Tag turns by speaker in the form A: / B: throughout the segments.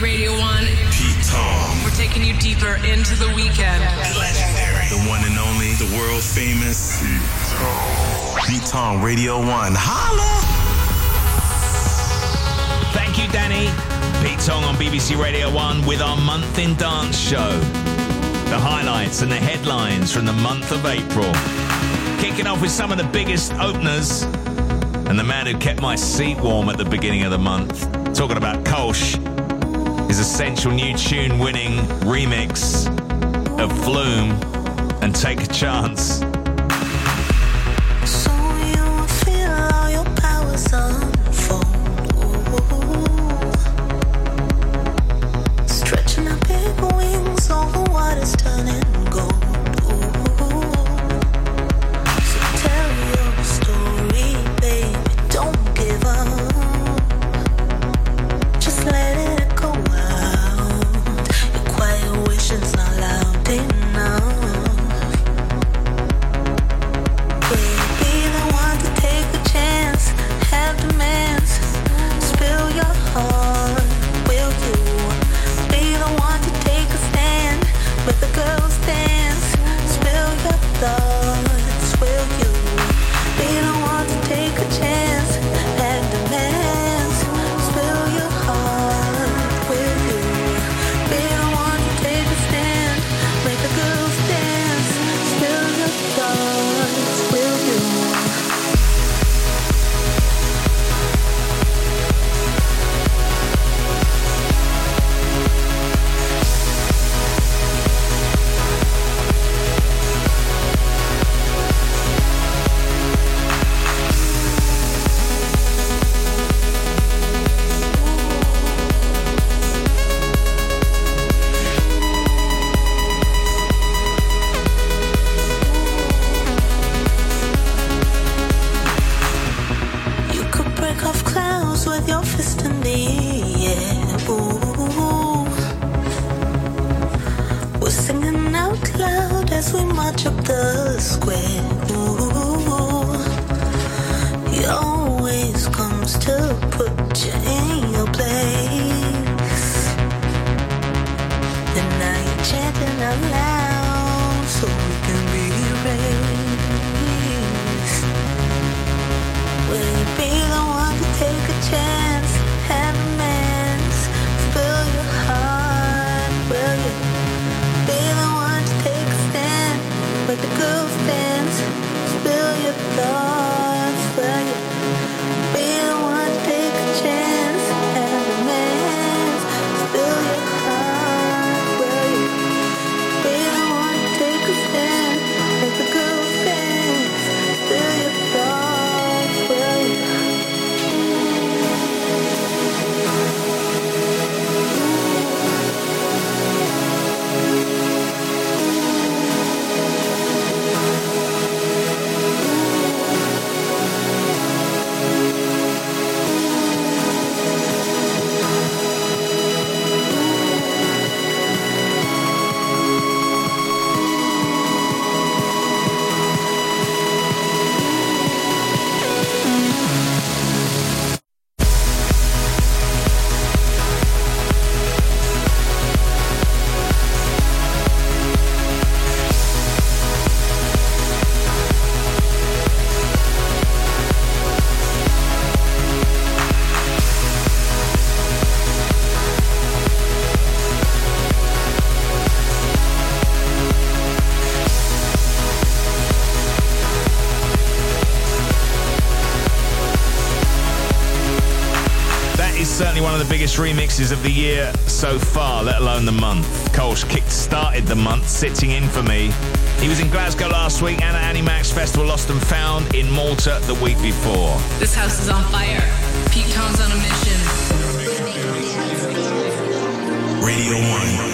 A: BBC Radio 1.
B: Pete Tong.
A: We're taking you deeper into the weekend.
B: Legendary. The one and only, the world famous Pete Tong Radio 1. Holla!
C: Thank you, Danny. Pete Tong on BBC Radio 1 with our month in dance show. The highlights and the headlines from the month of April. Kicking off with some of the biggest openers and the man who kept my seat warm at the beginning of the month. Talking about Kolsch, his essential new tune winning remix of Flume and Take a Chance. Biggest remixes of the year so far, let alone the month. Kolsch kicked started the month, sitting in for me. He was in Glasgow last week and at Annie Mac's Festival Lost and Found in Malta the week before.
A: This house is on fire. Pete Tong's on a mission.
B: Radio 1.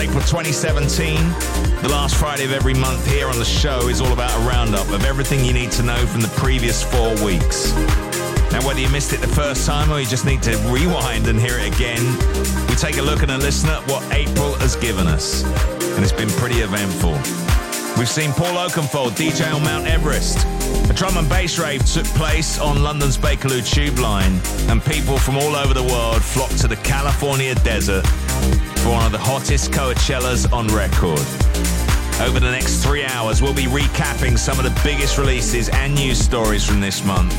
D: April 2017. The last Friday of every month here on the show is all about a roundup of everything you need to know from the previous four weeks. Now, whether you missed it the first time or you just need to rewind and hear it again, we take a look and a listen at what April has given us. And it's been pretty eventful. We've seen Paul Oakenfold DJ on Mount Everest. A drum and bass rave took place on London's Bakerloo Tube Line, and people from all over the world flocked to the California desert for one of the hottest Coachellas on record. Over the next three hours, we'll be recapping some of the biggest releases and news stories from this month.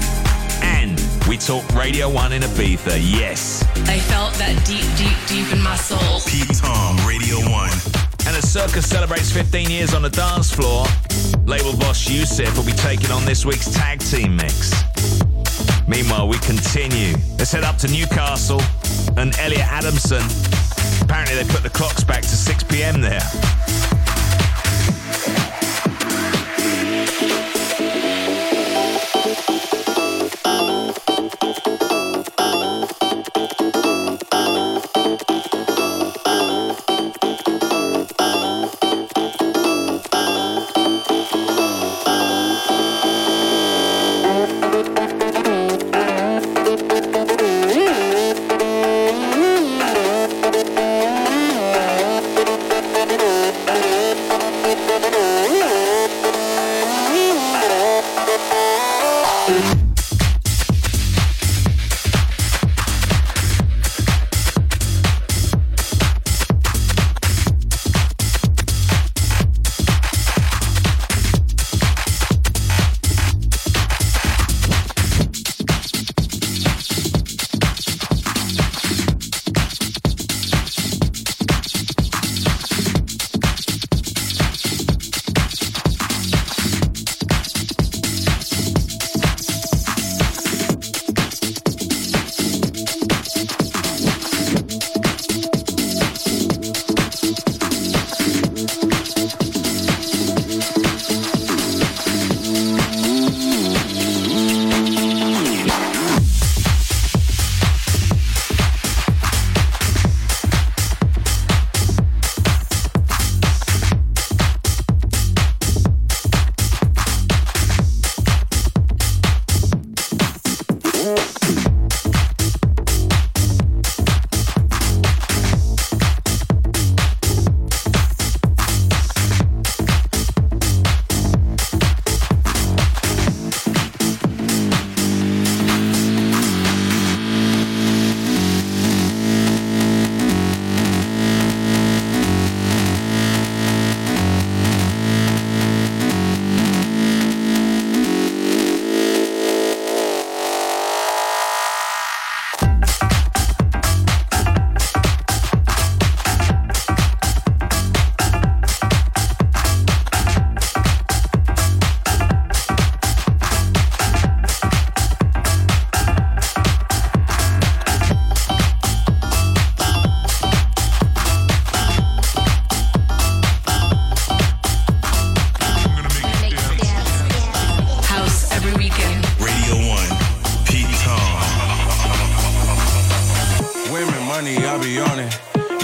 D: And we talk Radio 1 in Ibiza, yes.
A: I felt that deep, deep, deep in my soul.
E: Pete Tong Radio 1.
D: And as Circus celebrates 15 years on the dance floor, label boss Yousef will be taking on this week's tag team mix. Meanwhile, we continue. Let's head up to Newcastle and Elliot Adamson. Apparently, they put the clocks back to 6 p.m. there.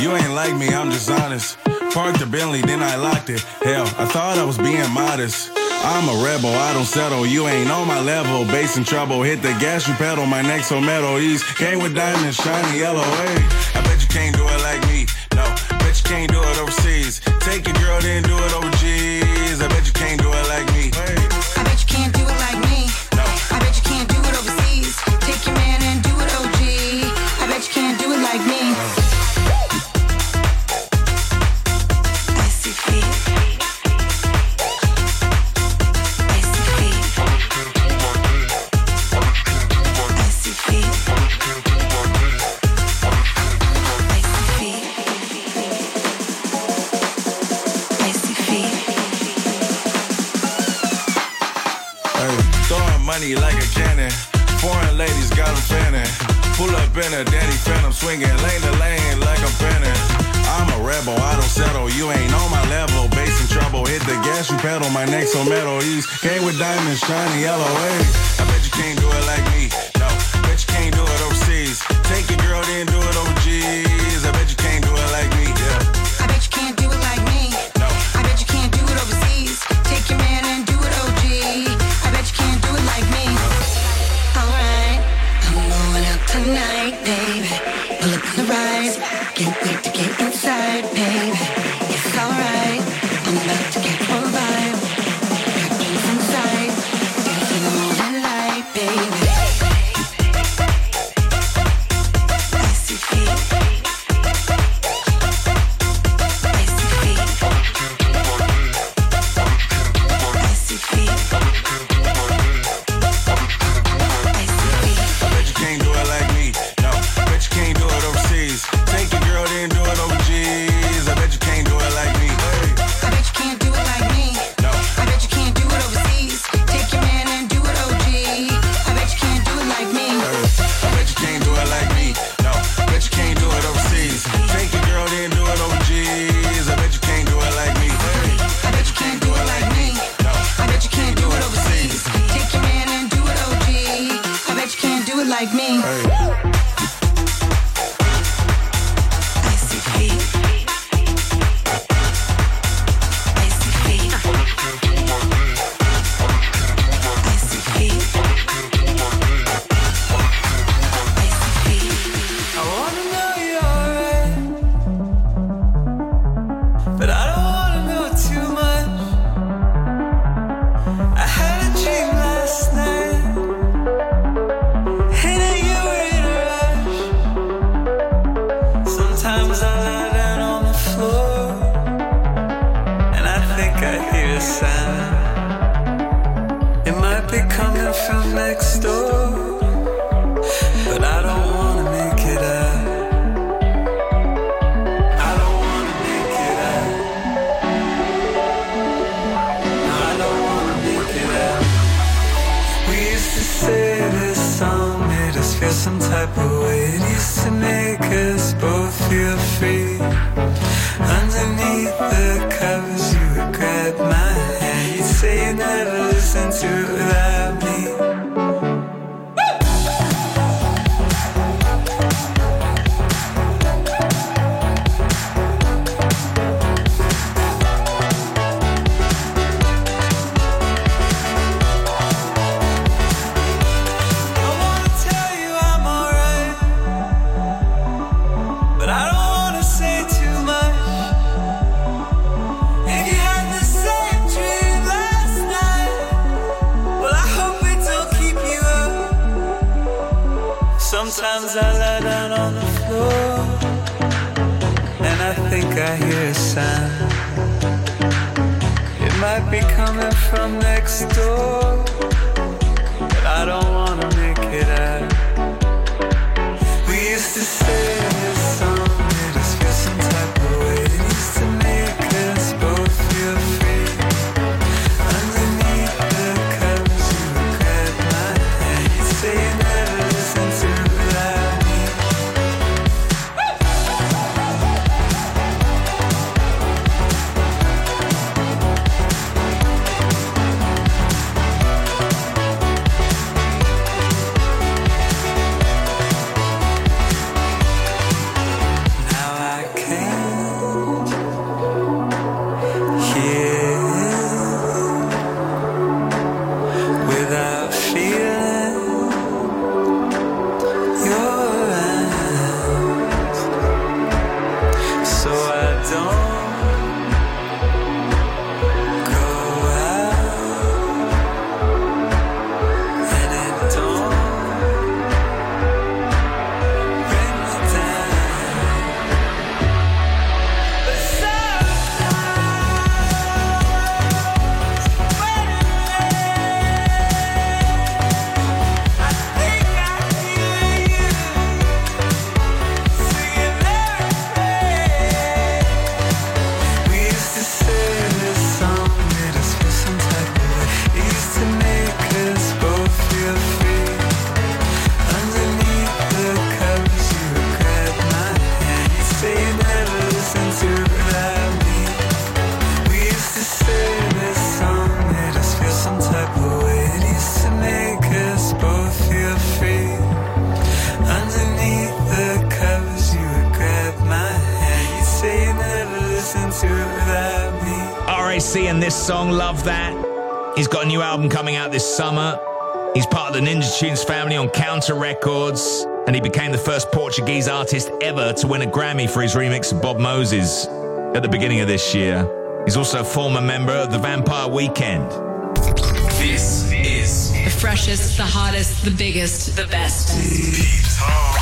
F: You ain't like me, I'm just honest. Parked the Bentley, then I locked it. Hell, I thought I was being modest. I'm a rebel, I don't settle. You ain't on my level. Bass in trouble, hit the gas, you pedal. My neck so metal. East came with diamonds, shiny yellow. Hey, I bet you can't do it like me. No, bet you can't do it overseas. Take your girl, then do it over G's. I bet you can't do it like me. Swinging lane to lane like I'm fanning. I'm a rebel, I don't settle. You ain't on my level. Bass in trouble, hit the gas, you pedal. My neck so metal. East came with diamonds, shiny yellow. Hey, I bet you can't do it
G: you're
D: Shin's family on Counter Records, and he became the first Portuguese artist ever to win a Grammy for his remix of Bob Moses at the beginning of this year. He's also a former member of the Vampire Weekend.
E: This is
A: the freshest, the hottest, the biggest, the best.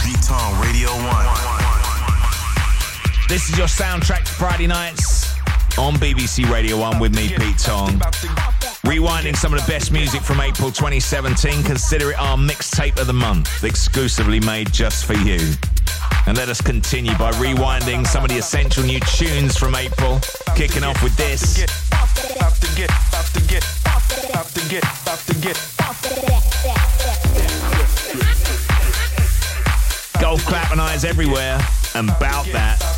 E: B-Tong Radio 1.
D: This is your soundtrack to Friday nights on BBC Radio 1 with me, Pete Tong. Rewinding some of the best music from April 2017, consider it our mixtape of the month, exclusively made just for you. And let us continue by rewinding some of the essential new tunes from April, kicking off with this. Golf and eyes everywhere, and bout that.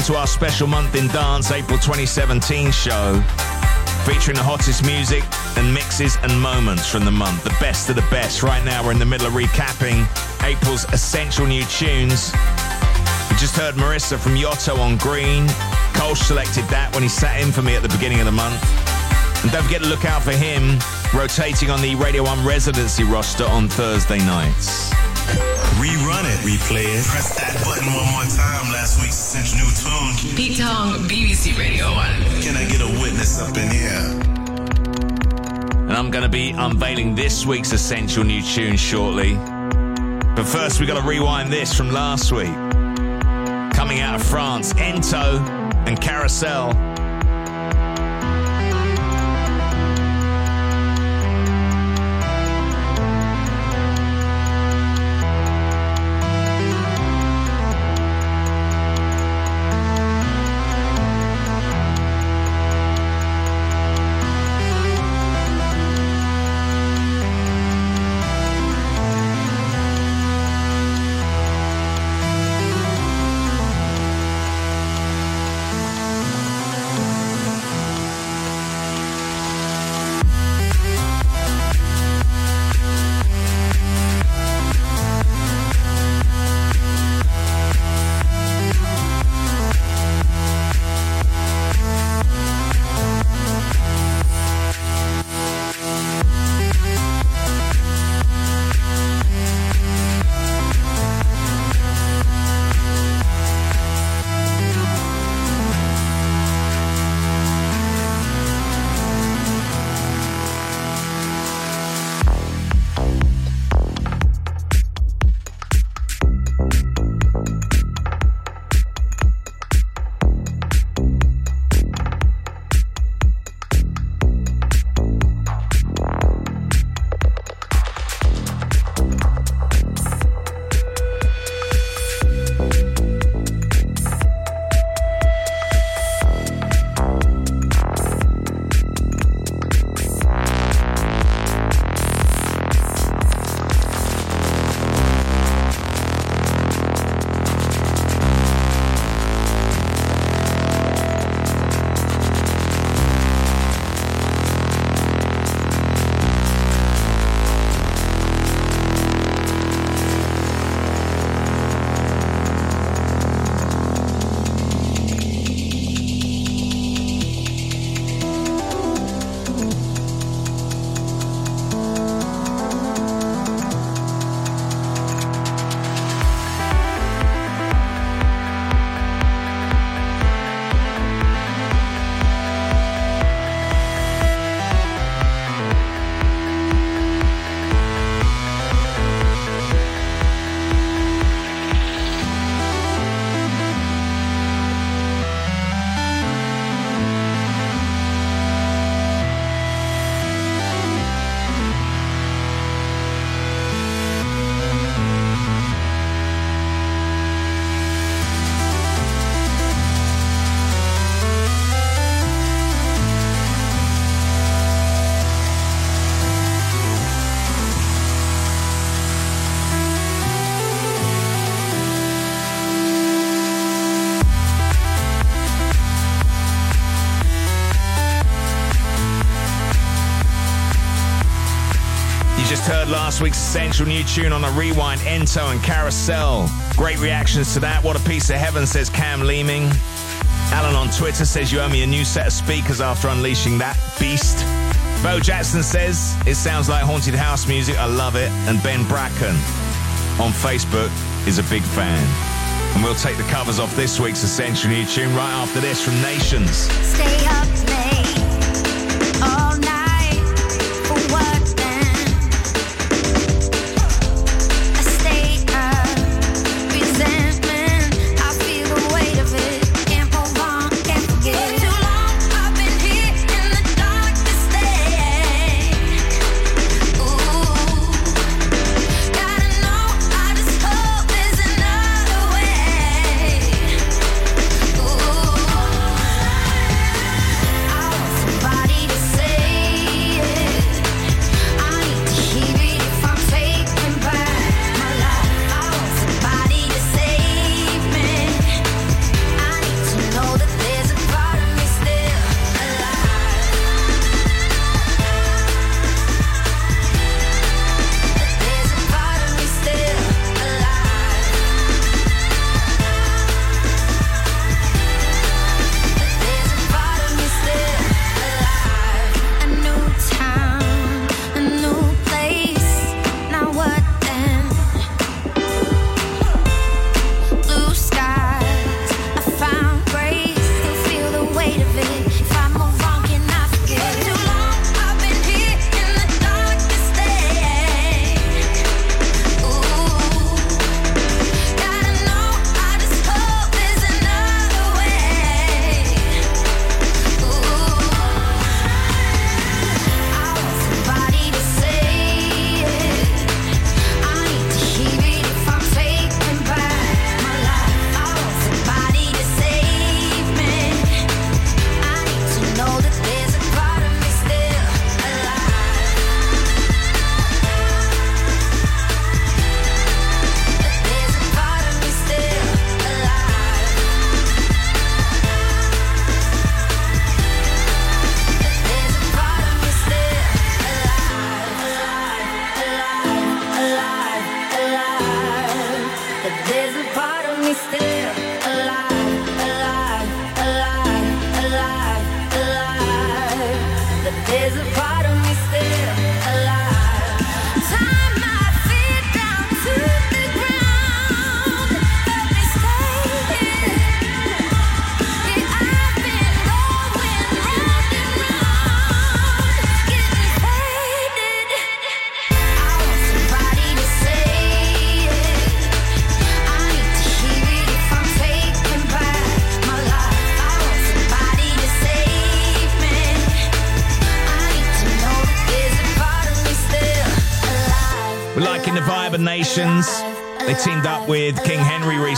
D: Listening to our special month in dance April 2017 show featuring the hottest music and mixes and moments from the month, the best of the best. Right now, we're in the middle of recapping April's essential new tunes. We just heard Marissa from Yotto on Green. Cole selected that when he sat in for me at the beginning of the month. And don't forget to look out for him rotating on the Radio 1 residency roster on Thursday nights.
E: Rerun it, replay it. Press that button one more time. Last week's essential new tune.
A: Pete Tong, BBC Radio 1.
E: Can I get a witness up in here?
D: And I'm going to be unveiling this week's essential new tune shortly. But first, we've got to rewind this from last week. Coming out of France, Ento and Carousel. Last week's essential new tune on a rewind, Ento and Carousel. Great reactions to that. What a piece of heaven, says Cam Leeming. Alan on Twitter says you owe me a new set of speakers after unleashing that beast. Bo Jackson says it sounds like haunted house music. I love it. And Ben Bracken on Facebook is a big fan. And we'll take the covers off this week's essential new tune right after this from Nations.
B: Stay up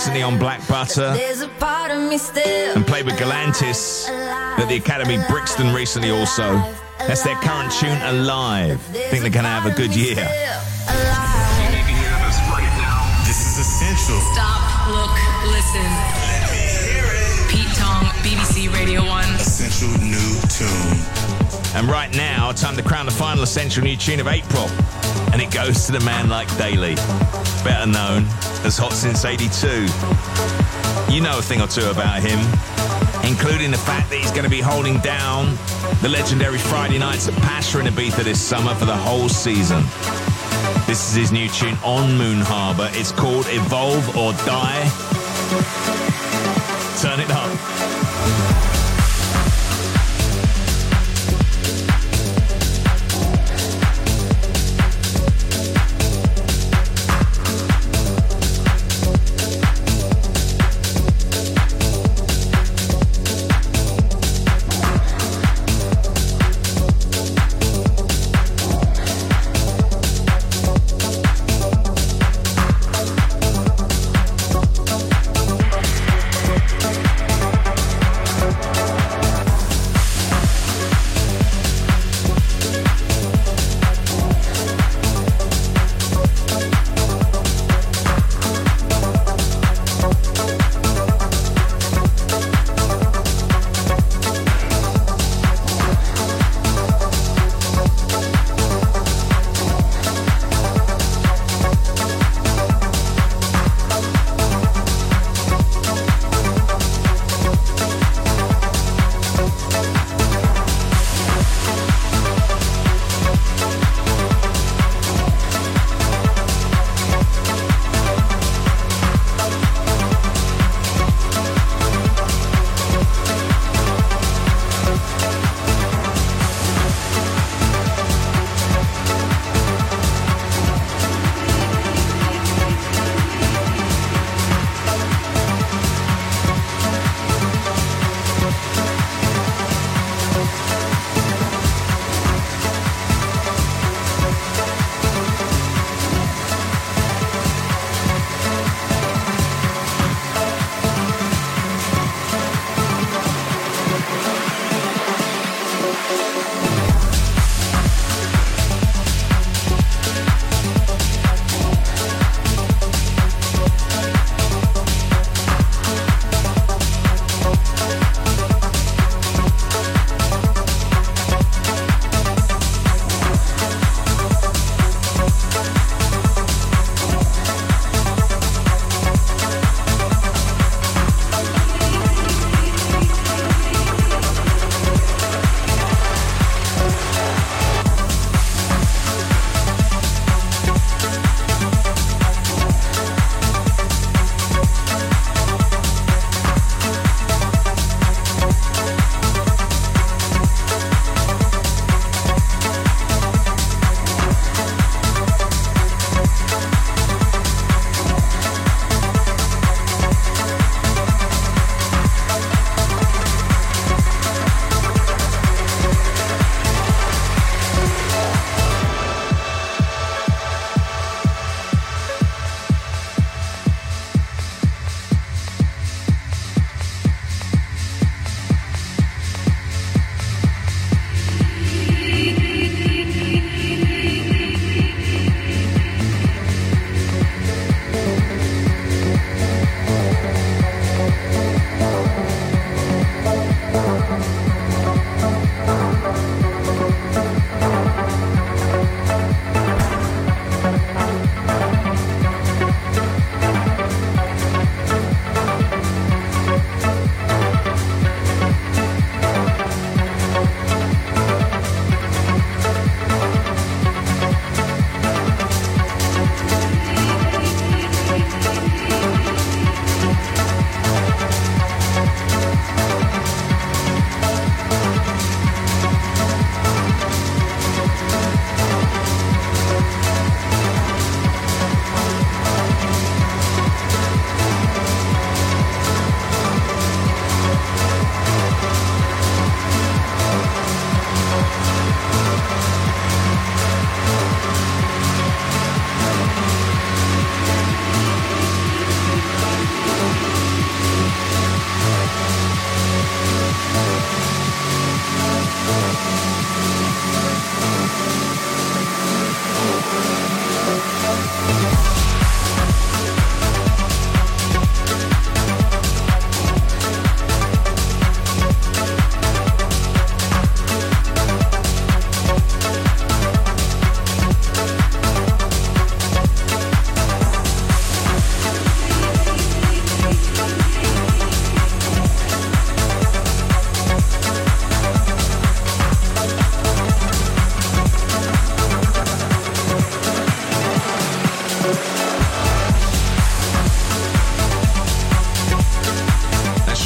D: recently on Black Butter and played with Galantis at the Academy Brixton recently also. That's their current tune, Alive. Think they're going to have a good year.
E: This is essential.
A: Stop, look, listen.
E: Let me hear it.
A: Pete Tong, BBC Radio 1.
E: Essential new tune.
D: And right now, time to crown the final essential new tune of April. And it goes to the man like Daley, better known as Hot Since 82. You know a thing or two about him, including the fact that he's going to be holding down the legendary Friday nights at Pacha in Ibiza this summer for the whole season. This is his new tune on Moon Harbour. It's called Evolve or Die. Turn it up.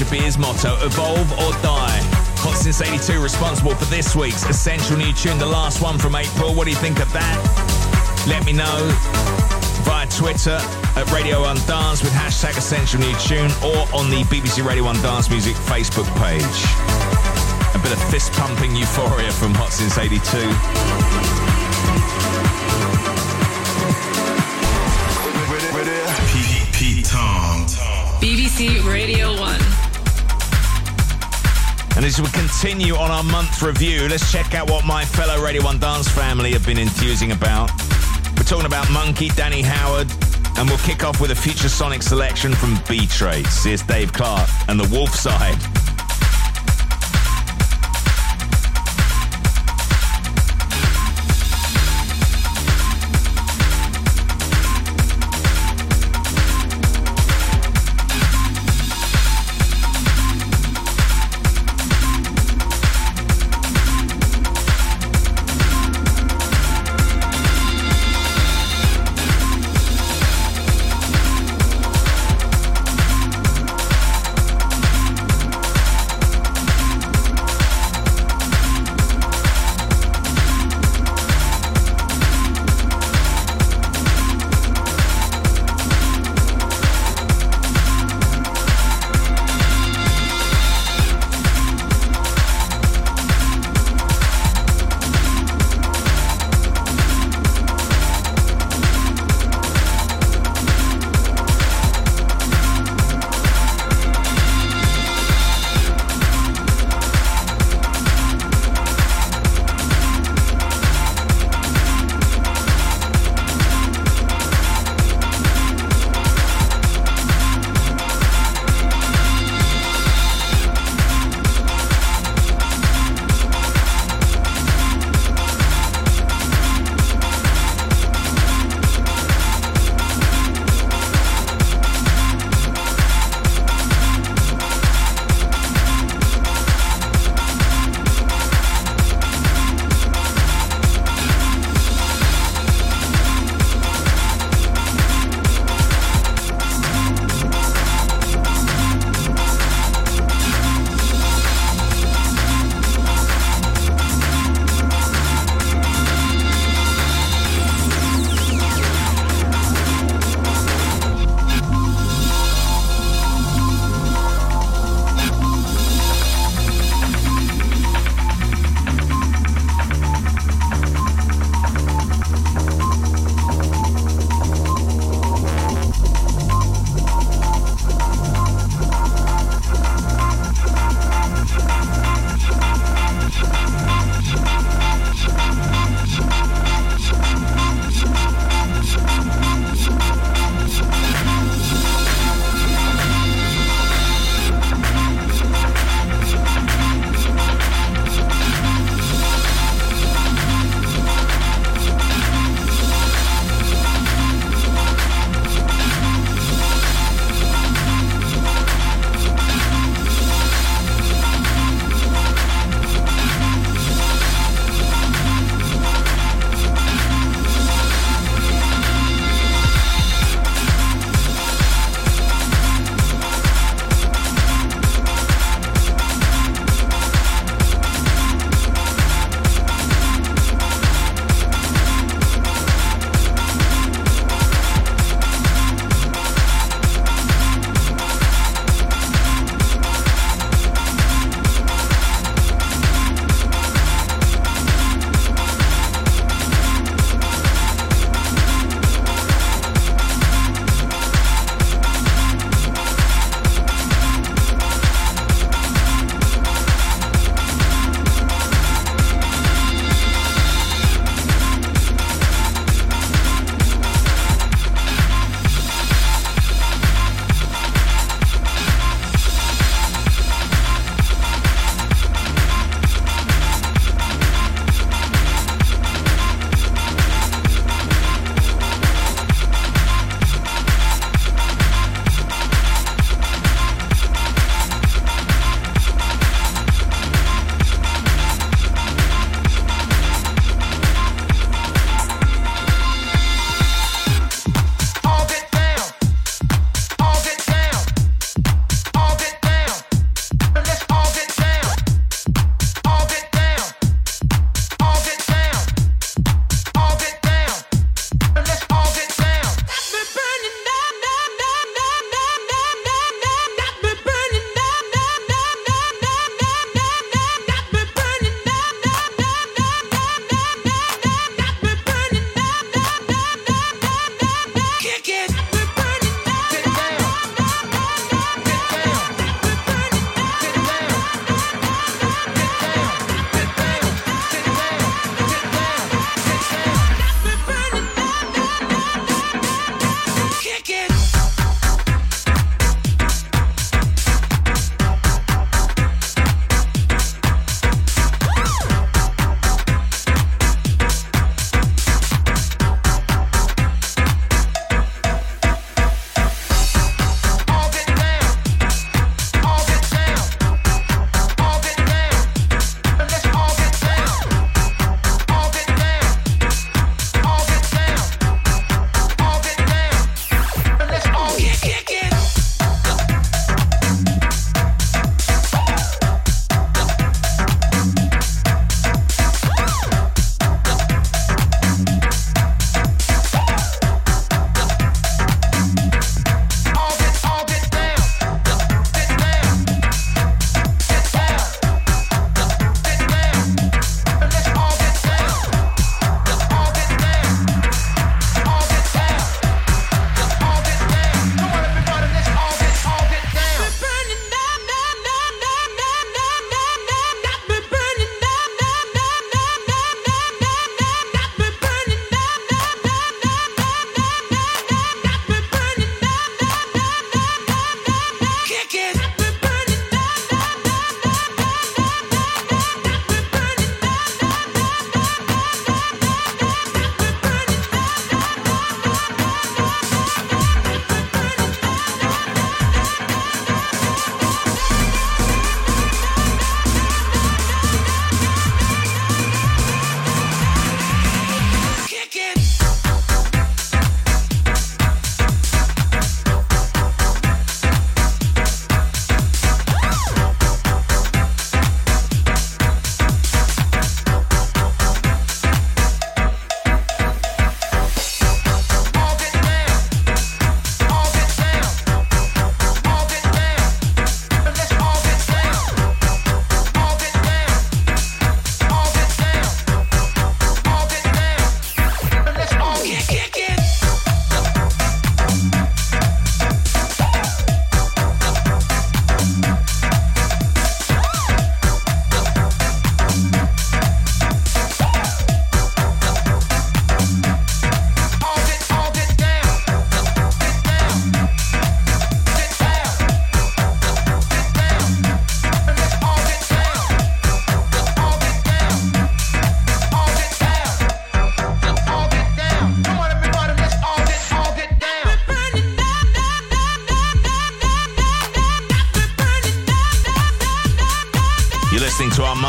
D: Beer's motto, evolve or die. Hot Since 82 responsible for this week's Essential New Tune, the last one from April. What do you think of that? Let me know via Twitter at Radio 1 Dance with hashtag Essential New Tune or on the BBC Radio 1 Dance Music Facebook page. A bit of fist pumping euphoria from Hot Since 82.
E: Pete, Pete Tong.
A: BBC Radio 1.
D: And as we continue on our month review, let's check out what my fellow Radio 1 dance family have been enthusing about. We're talking about Monki, Danny Howard, and we'll kick off with a future sonic selection from B.Traits. Here's Dave Clarke and the Wolf Side.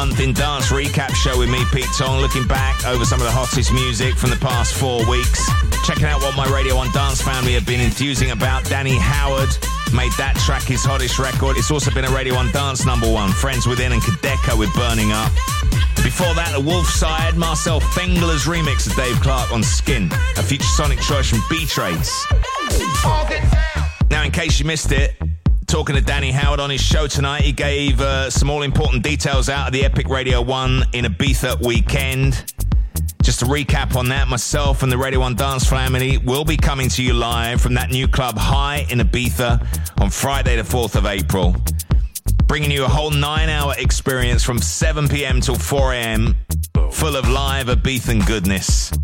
D: Month in dance recap show with me, Pete Tong, looking back over some of the hottest music from the past four weeks. Checking out what my Radio 1 dance family have been enthusing about. Danny Howard made that track his hottest record. It's also been a Radio 1 dance number one. Friends Within and Kideko with Burning Up. Before that, the Wolf side, Marcel Fengler's remix of Dave Clarke on Skint, a future sonic choice from B.Traits. Now, in case you missed it, talking to Danny Howard on his show tonight. He gave uh, some all important details out of the Epic Radio 1 in Ibiza weekend. Just to recap on that, myself and the Radio 1 Dance Family will be coming to you live from that new club High in Ibiza on Friday, the 4th of April. Bringing you a whole nine hour experience from 7 pm till 4 am, full of live Ibiza goodness.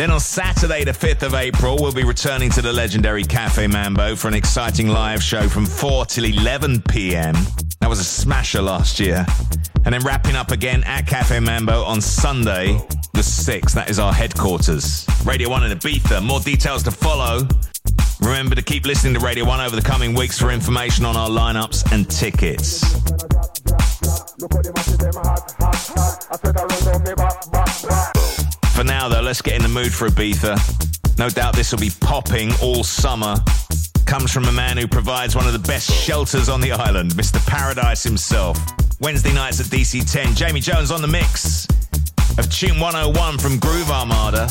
D: Then on Saturday, the 5th of April, we'll be returning to the legendary Cafe Mambo for an exciting live show from 4 till 11 p.m. That was a smasher last year. And then wrapping up again at Cafe Mambo on Sunday, the 6th. That is our headquarters. Radio 1 in Ibiza. More details to follow. Remember to keep listening to Radio 1 over the coming weeks for information on our lineups and tickets. Now, though, let's get in the mood for Ibiza. No doubt this will be popping all summer. Comes from a man who provides one of the best shelters on the island, Mr. Paradise himself. Wednesday nights at DC 10. Jamie Jones on the mix of Tune 101 from Groove Armada.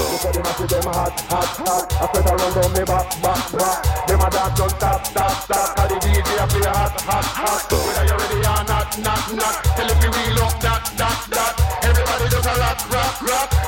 G: so.
H: Because them a see hot, hot, hot. I said I run down me back, back, back. Them a dance don't stop, stop, stop. DJ play hot, hot, hot. So. You ready or not, not, not. Tell if you wheel up, that, that, that. Everybody just a
G: rock, rock, rock.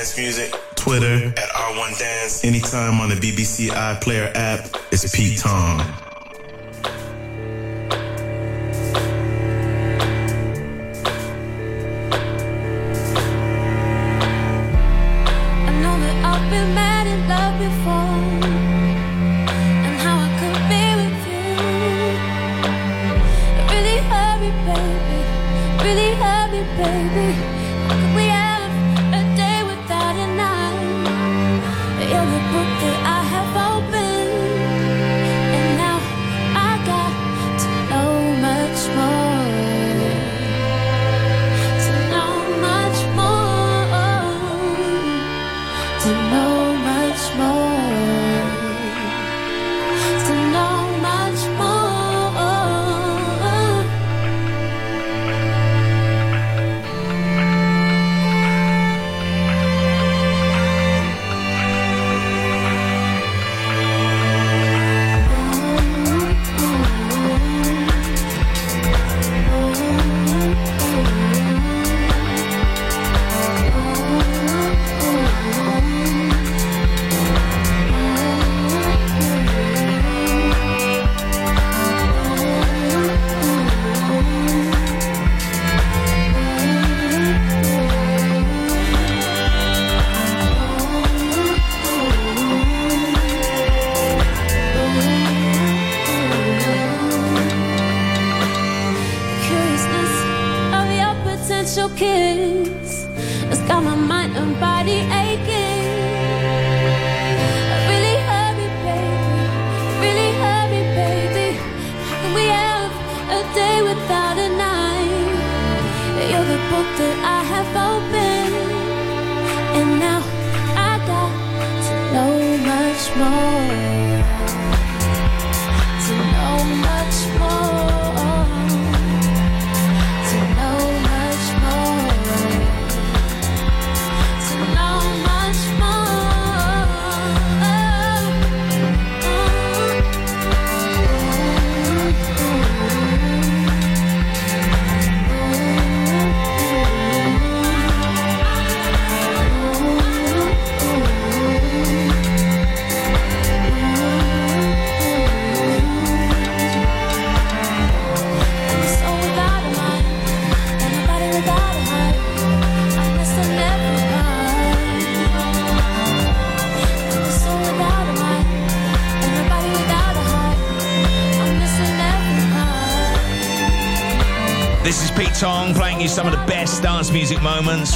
G: Dance Music, Twitter, at R1 Dance, anytime on the BBC iPlayer app. It's Pete Tong.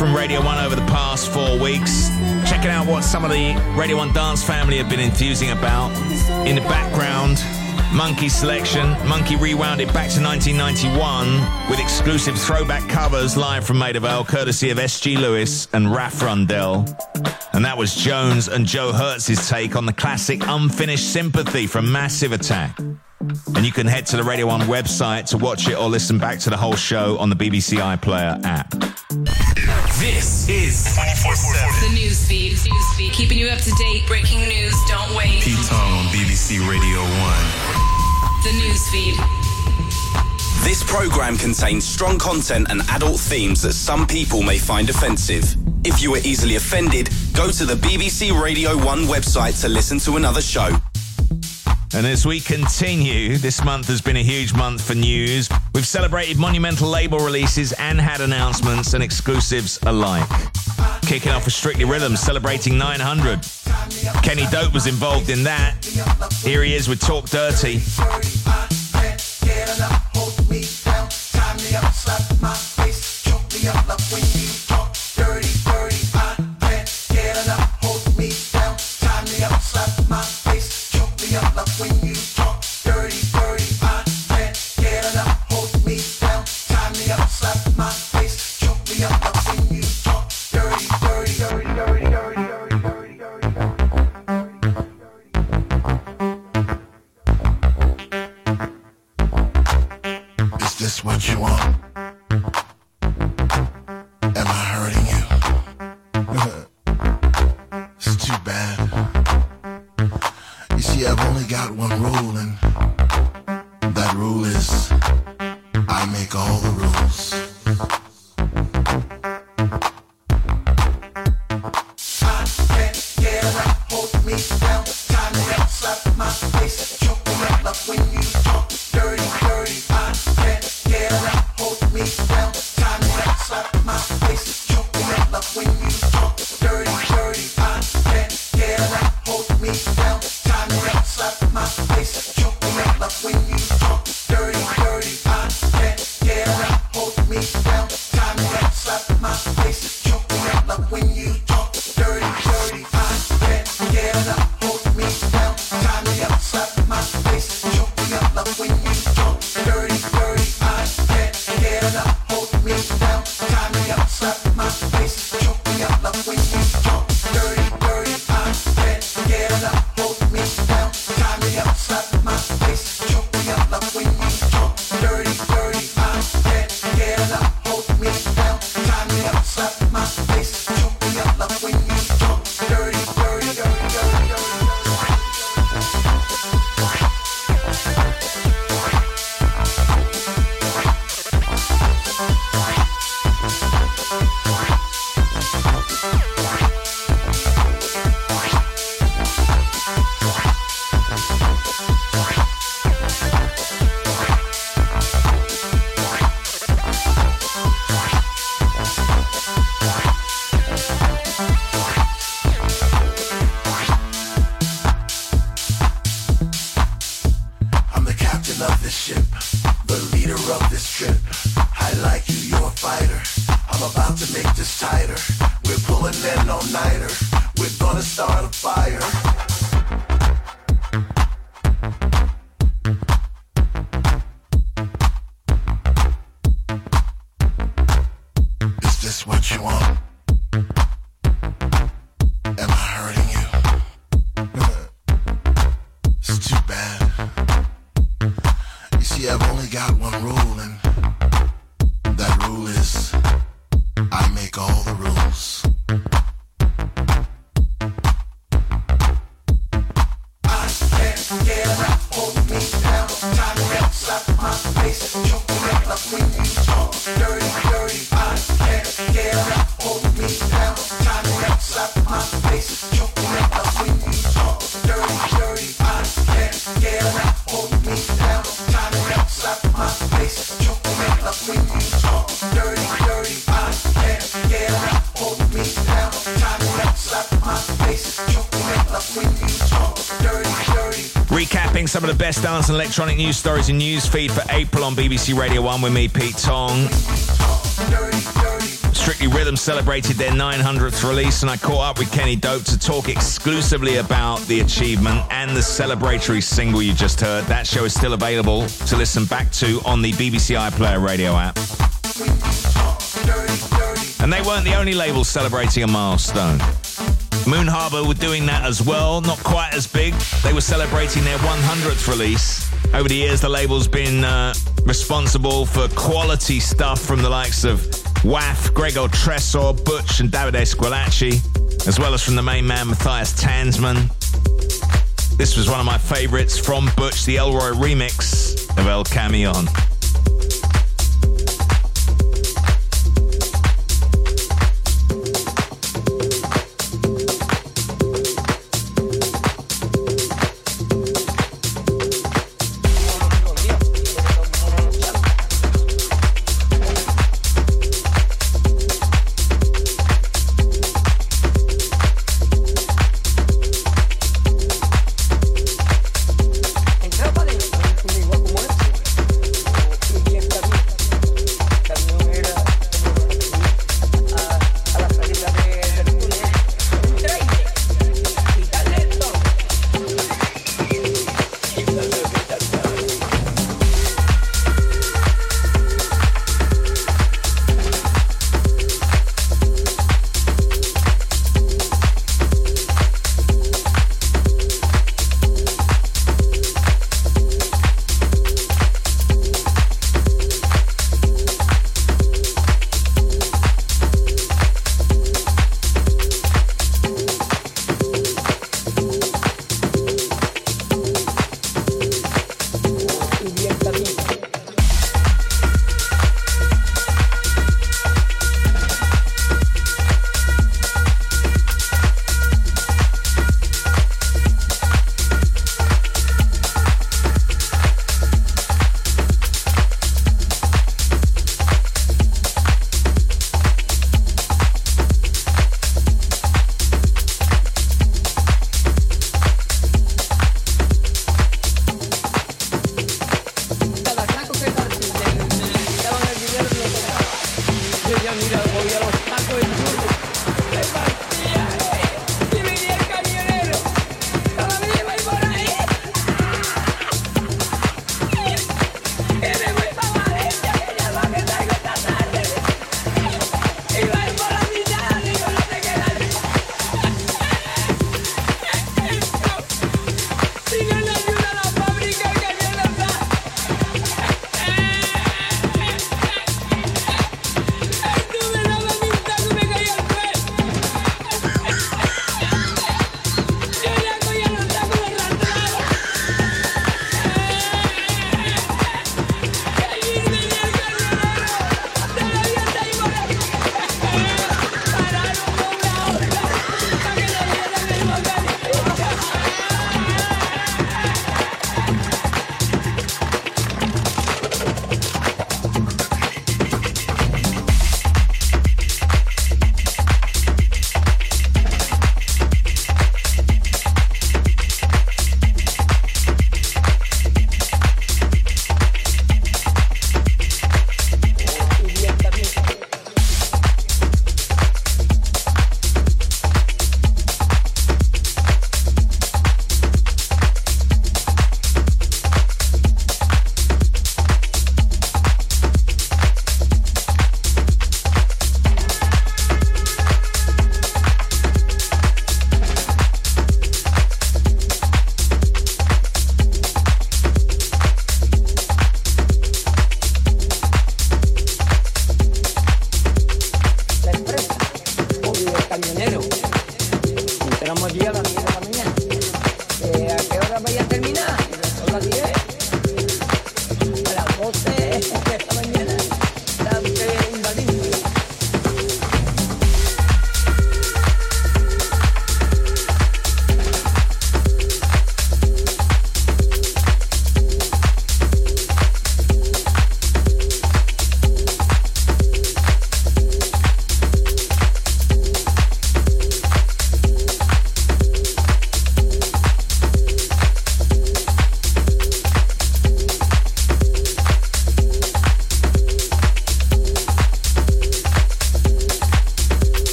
D: From Radio 1 over the past four weeks. Checking out what some of the Radio 1 dance family have been enthusing about. In the background, Monki selection. Monki rewound it back to 1991 with exclusive throwback covers live from Maida Vale, courtesy of S.G. Lewis and Raf Rundell. And that was Jones and Joe Hertz's take on the classic Unfinished Sympathy from Massive Attack. And you can head to the Radio 1 website to watch it or listen back to the whole show on the BBC iPlayer app.
E: This is 24 7.
A: The news feed. News feed. Keeping you up to date. Breaking news. Don't wait.
E: Pete Tong on BBC Radio 1.
A: The news feed.
I: This program contains strong content and adult themes that some people may find offensive. If you are easily offended, go to the BBC Radio 1 website to listen to another show.
D: And as we continue, this month has been a huge month for news. We've celebrated monumental label releases and had announcements and exclusives alike. Kicking off with Strictly Rhythm, celebrating 900. Kenny Dope was involved in that. Here he is with Talk Dirty. Best dance and electronic news stories and news feed for April on BBC Radio 1 with me, Pete Tong. Strictly Rhythm celebrated their 900th release, and I caught up with Kenny Dope to talk exclusively about the achievement and the celebratory single you just heard. That show is still available to listen back to on the BBC iPlayer radio app. And they weren't the only label celebrating a milestone. Moon Harbour were doing that as well, not quite as big. They were celebrating their 100th release. Over the years, the label's been uh, responsible for quality stuff from the likes of WAF, Gregor Tresher, Butch, and Davide Squillaci, as well as from the main man Matthias Tanzmann. This was one of my favourites from Butch, the Elroy remix of El Camion.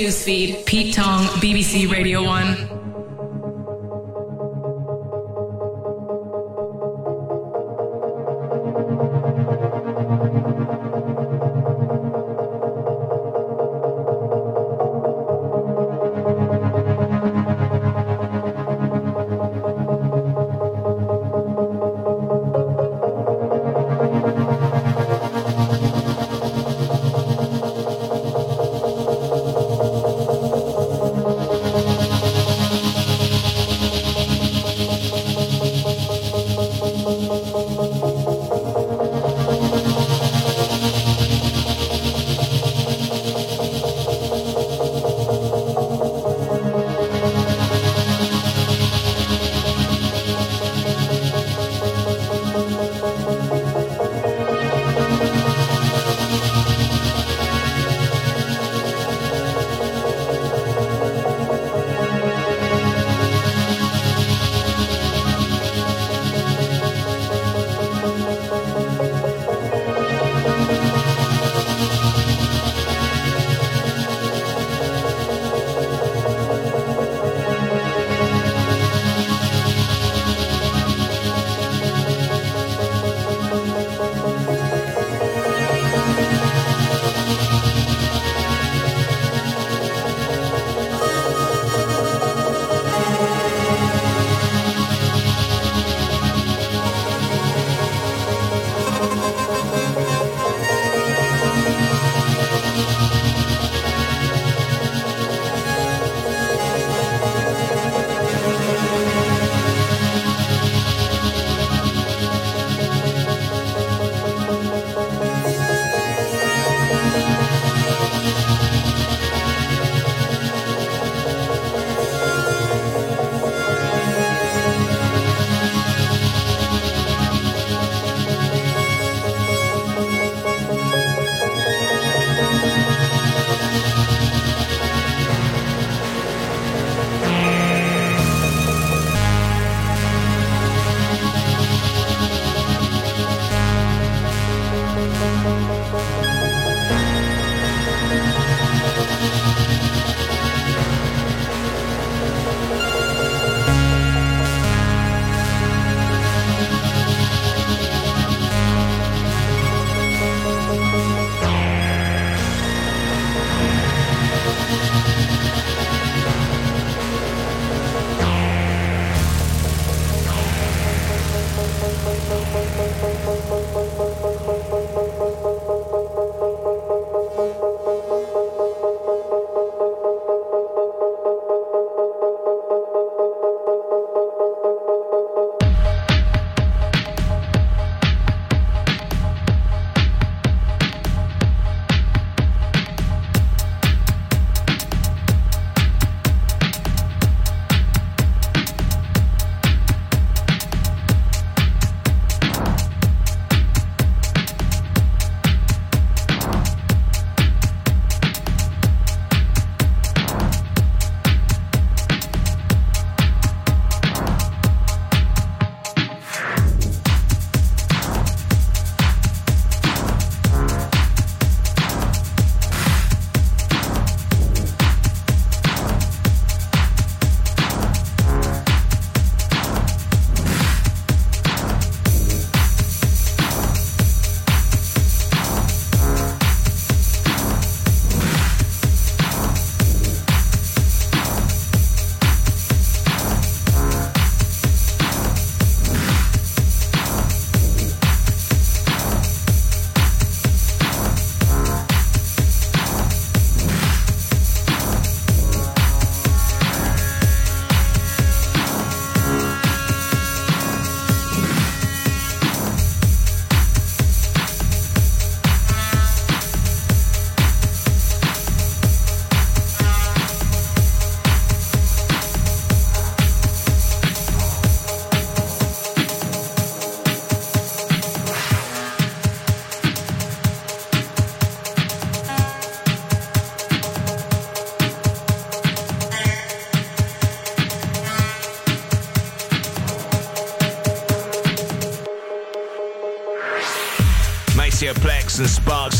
A: Newsfeed, Pete Tong, BBC Radio 1.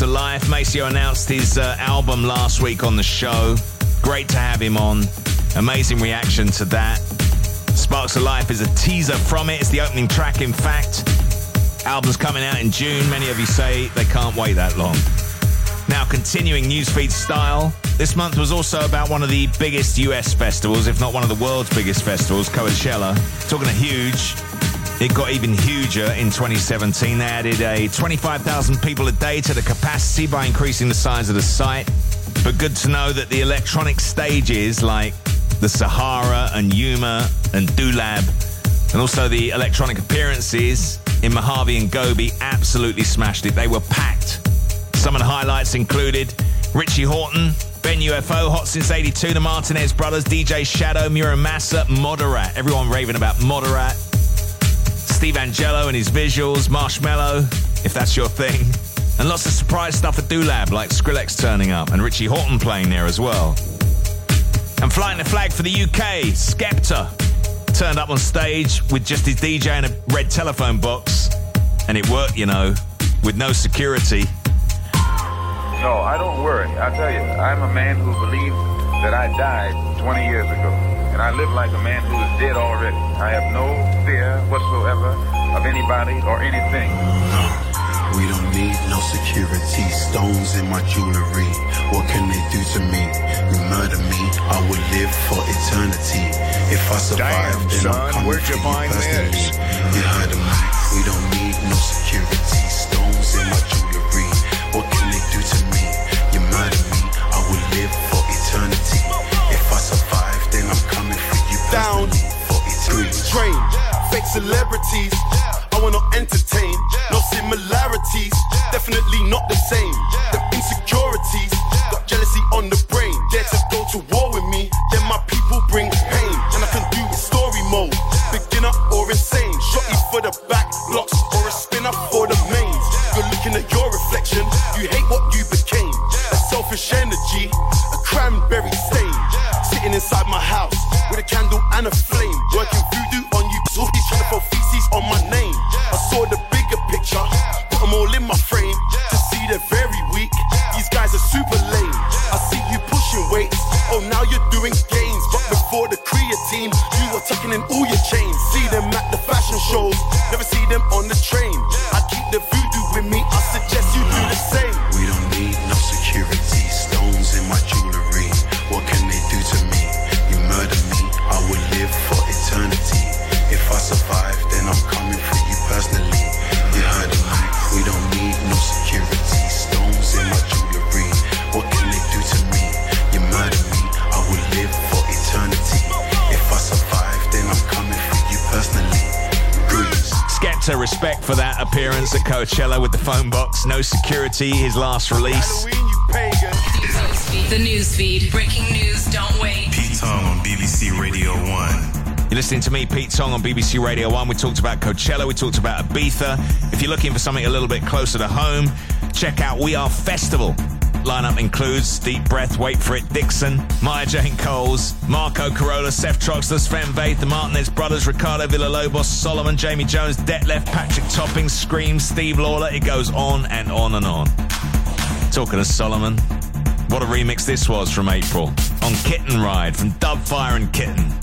D: Of Life. Maceo announced his uh, album last week on the show. Great to have him on. Amazing reaction to that. Sparks of Life is a teaser from it. It's the opening track, in fact. Album's coming out in June. Many of you say they can't wait that long. Now, continuing newsfeed style, this month was also about one of the biggest US festivals, if not one of the world's biggest festivals, Coachella. Talking a huge, it got even huger in 2017. They added a 25,000 people a day to the capacity by increasing the size of the site. But good to know that the electronic stages like the Sahara and Yuma and Do LaB, and also the electronic appearances in Mojave and Gobi absolutely smashed it. They were packed. Some of the highlights included Richie Hawtin, Ben UFO, Hot Since 82, the Martinez Brothers, DJ Shadow, Mura Masa, Moderat. Everyone raving about Moderat. Steve Angello and his visuals, Marshmello, if that's your thing. And lots of surprise stuff at Do LaB, like Skrillex turning up and Richie Hawtin playing there as well. And flying the flag for the UK, Skepta turned up on stage with just his DJ and a red telephone box. And it worked, you know, with no security.
J: No, I don't worry. I tell you, I'm a man who believes that I died 20 years ago and I live like a man who is dead already. I have no whatsoever of anybody or anything.
K: We don't need no security, stones in my jewelry. What can they do to me? You murder me, I will live for eternity. If I survive,
L: Damn,
K: then
L: son,
K: I'm coming
L: where'd you
K: you
L: find
K: personally.
L: this?
K: You heard of me. We don't need no security, stones in my jewelry. What can they do to me? You murder me, I will live for eternity. If I survive, then I'm coming for you
M: down. for Train, fake celebrities. I wanna entertain. No similarities, definitely not the same.
K: Survive, then I'm coming for you personally. You heard of me, we don't need no security, stones in my jewelry. What can they do to me? You murder me, I will live for eternity. If I survive, then I'm coming for you personally. Breeze.
D: Skepta, respect for that appearance at Coachella with the phone box. No security, his last release.
A: The newsfeed. Breaking news. Don't wait.
E: Pete Tong on BBC Radio 1.
D: You're listening to me, Pete Tong, on BBC Radio 1. We talked about Coachella, we talked about Ibiza. If you're looking for something a little bit closer to home, check out We Are Festival. Lineup includes Deep Breath, Wait for It, Dixon, Maya Jane Coles, Marco Carola, Seth Troxler, Sven Väth, the Martinez Brothers, Ricardo Villalobos, Solomun, Jamie Jones, Detlef, Patrick Topping, Scream, Steve Lawler. It goes on and on and on. Talking of Solomun, what a remix this was from April on Kitten Ride from Dubfire and Kitten.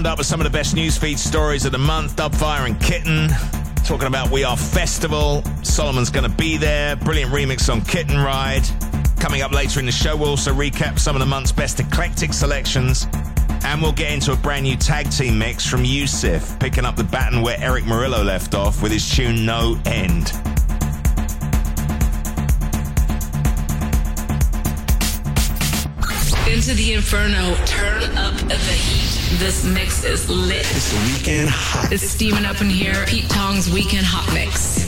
D: Roundup of some of the best newsfeed stories of the month. Dubfire and Kitten talking about We Are Festival. Solomun's going to be there. Brilliant remix on Kitten Ride. Coming up later in the show, we'll also recap some of the month's best eclectic selections. And we'll get into a brand new tag team mix from Yousef, picking up the baton where Erick Morillo left off with his tune No End.
A: Into the inferno, turn up the heat. This mix is lit.
E: It's the weekend hot.
A: It's steaming up in here. Pete Tong's weekend hot mix.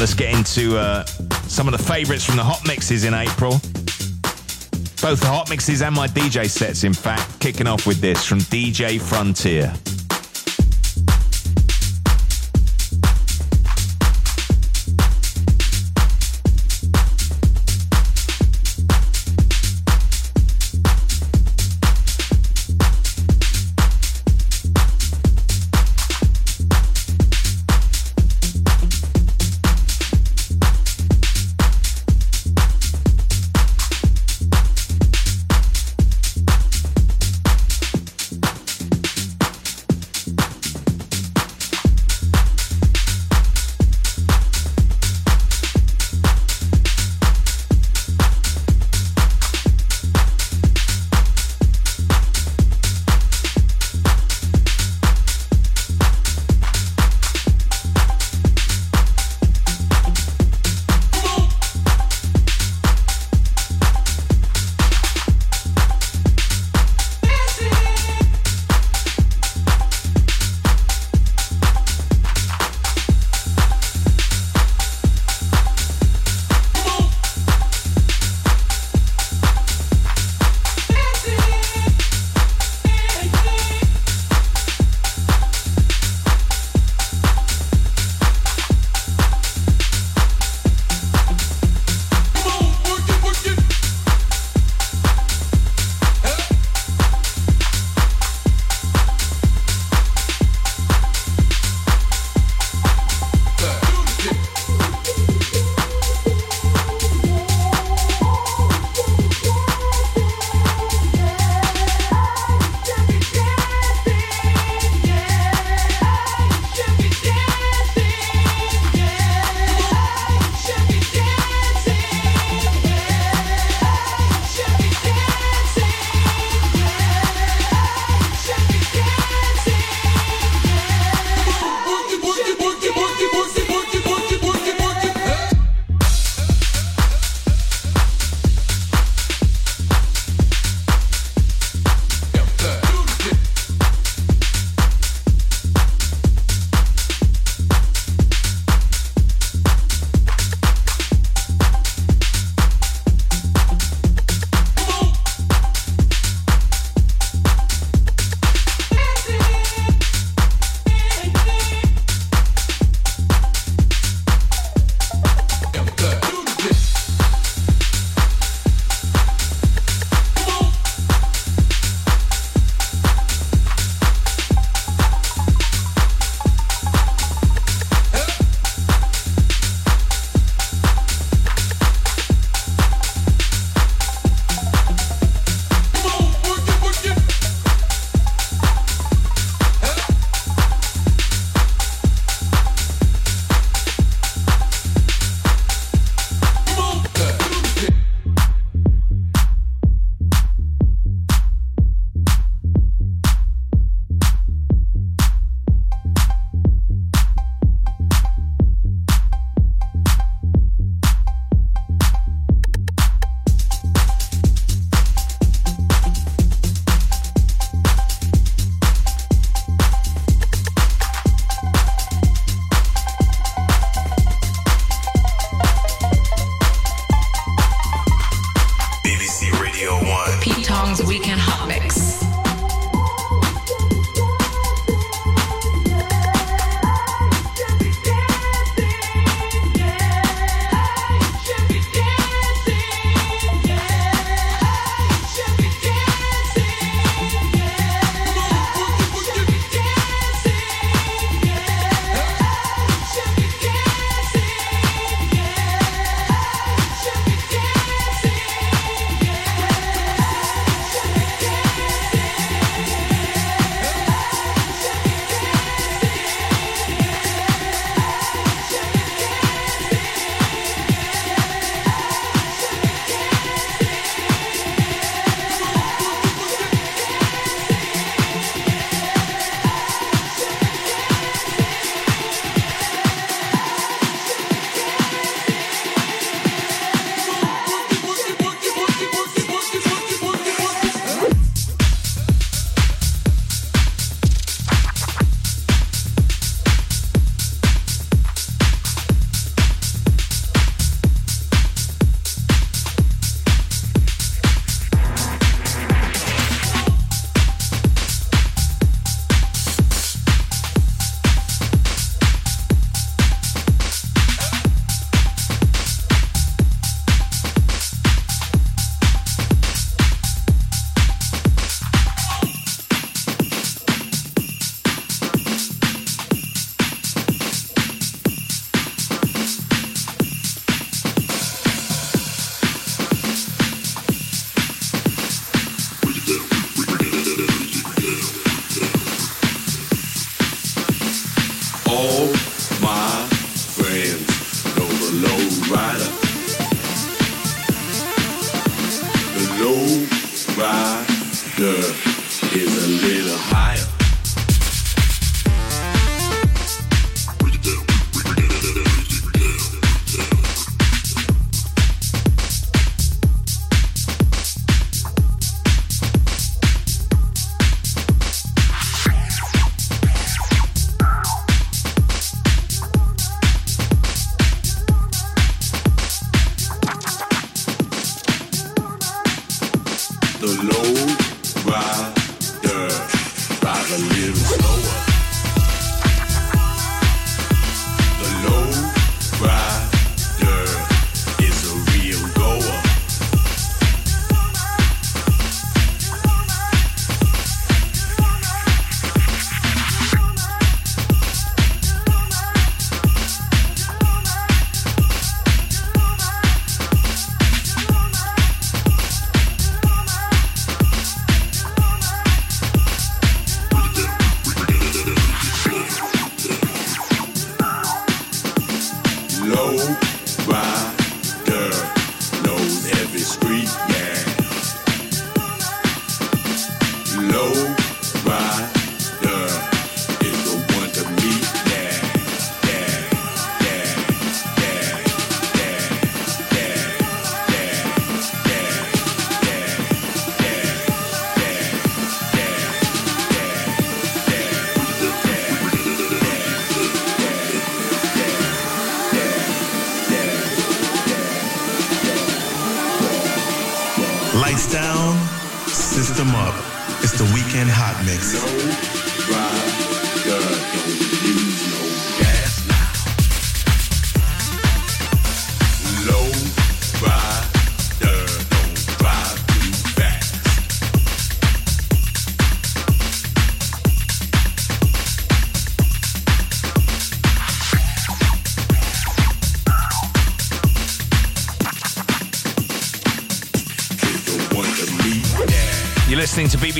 D: Let's get into uh, some of the favorites from the hot mixes in April. Both the hot mixes and my DJ sets, in fact, kicking off with this from DJ Frontier.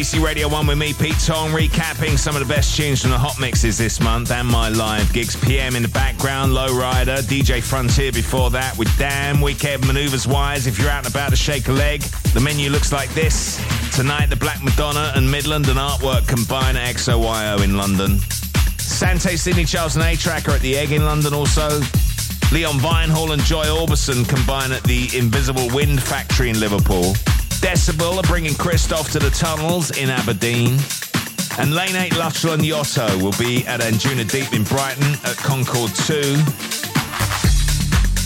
D: BBC Radio 1 with me, Pete Tong, recapping some of the best tunes from the hot mixes this month and my live gigs. PM in the background, Lowrider, DJ Frontier before that with Damn, Weekend Maneuvers Wise. If you're out and about to shake a leg, the menu looks like this. Tonight, the Black Madonna and Midland and Artwork combine at XOYO in London. Sante, Sidney, Charles and A-Trak are at the Egg in London also. Leon Vynehall and Joy Orbison combine at the Invisible Wind Factory in Liverpool. Decibel are bringing Christoph to the Tunnels in Aberdeen. And Lane 8 Luttrell and Yotto will be at Anjuna Deep in Brighton at Concord 2.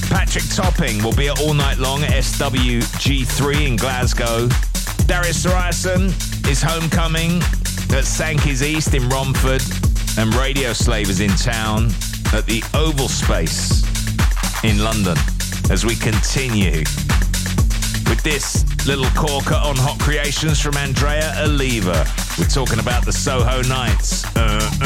D: Patrick Topping will be at All Night Long at SWG3 in Glasgow. Darius Syrossian is homecoming at Sankey's East in Romford. And Radio Slave is in town at the Oval Space in London as we continue with this little corker on Hot Creations from Andrea Oliva. We're talking about the Soho Nights. Uh, uh.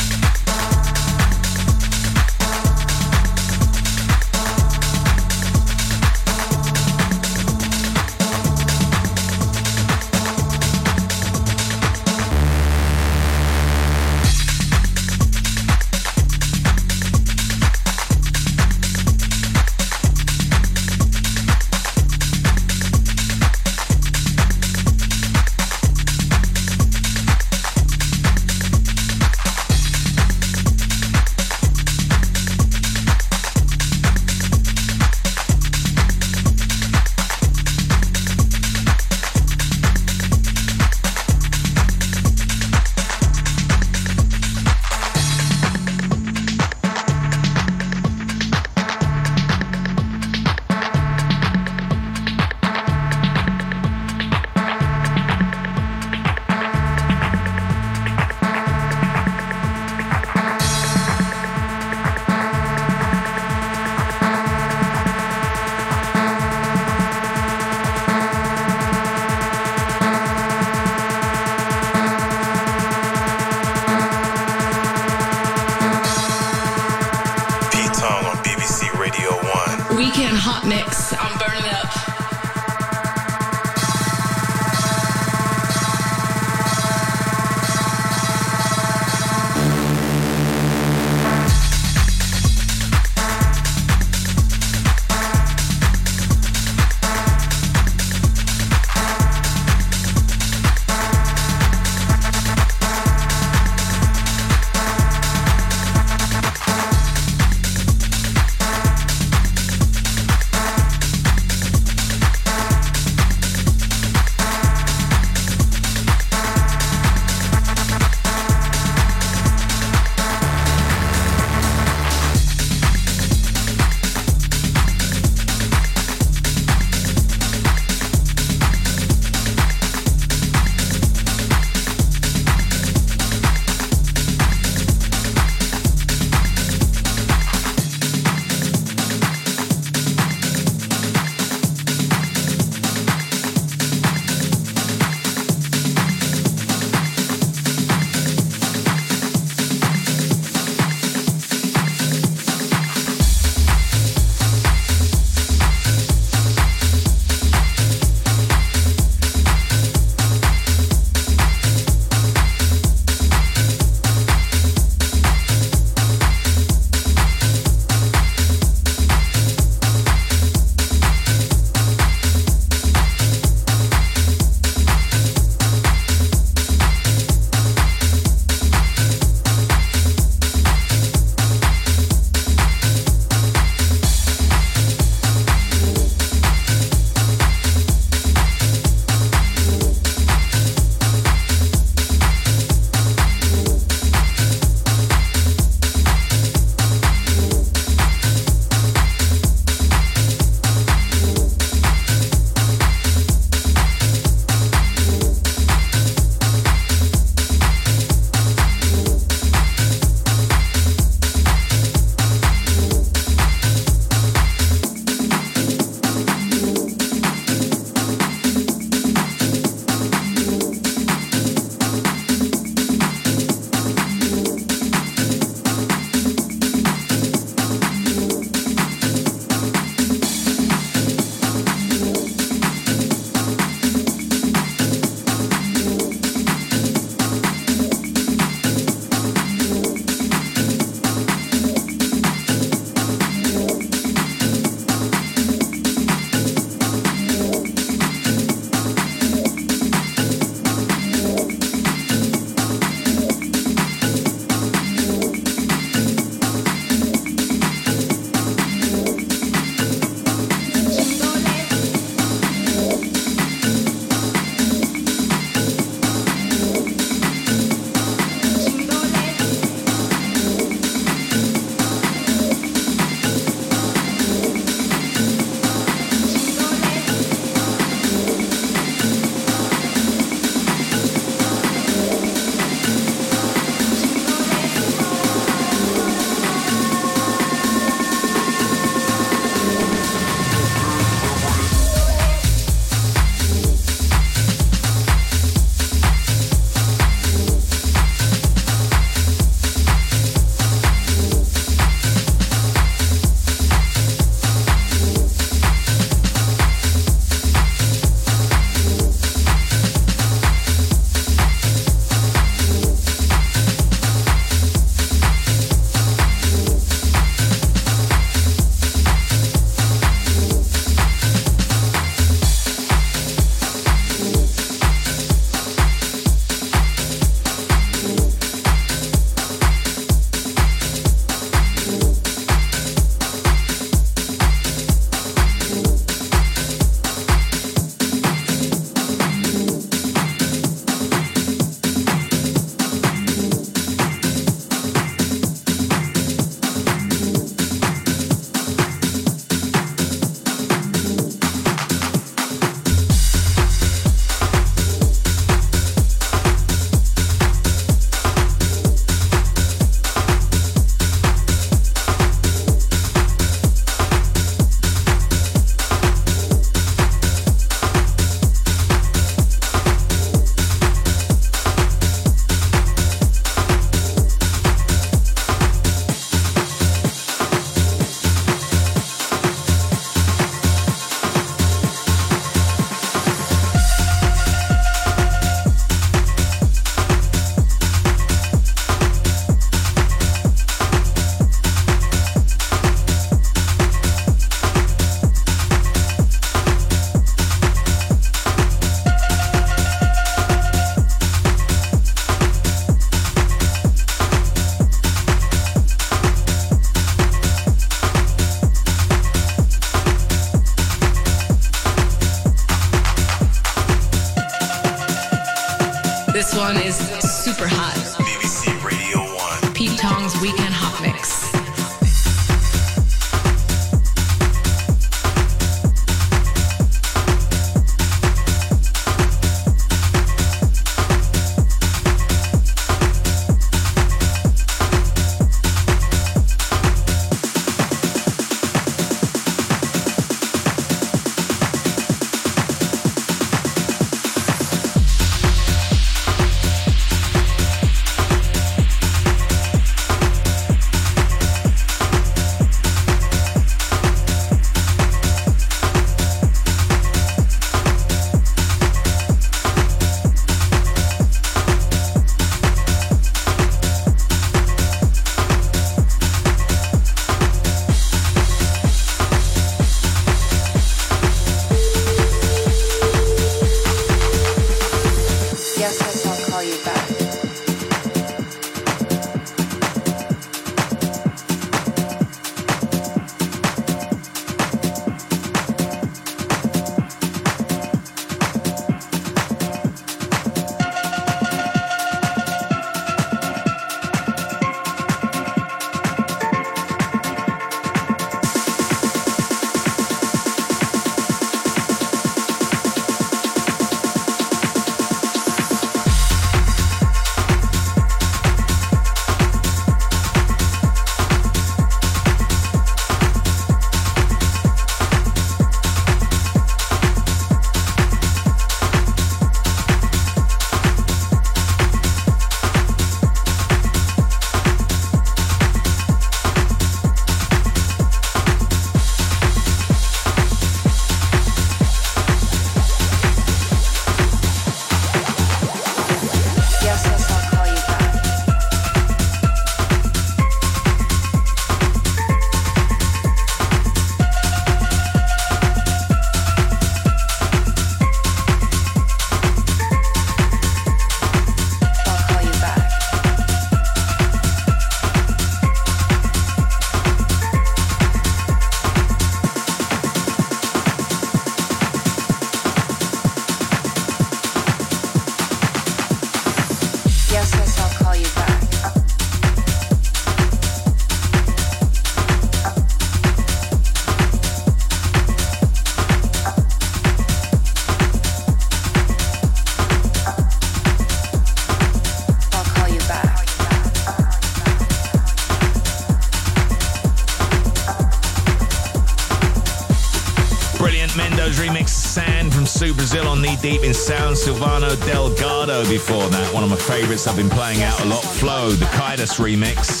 D: Brazil on Knee Deep in Sound. Silvano Delgado before that. One of my favorites I've been playing out a lot. Flow, the Kaidos remix.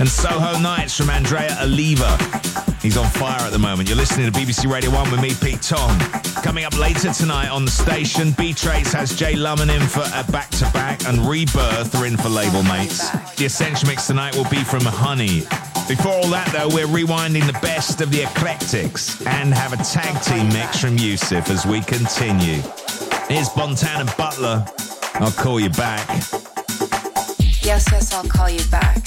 D: And Soho Nights from Andrea Oliva. He's on fire at the moment. You're listening to BBC Radio 1 with me, Pete Tong. Coming up later tonight on the station, B.Traits has Jay Lummon in for a back to back, and Rebirth are in for label mates. The Essential Mix tonight will be from Honey. Before all that, though, we're rewinding the best of the eclectics and have a tag team mix from Yousef as we continue. Here's Bontan and Butler. I'll call you back.
L: Yes, yes, I'll call you back.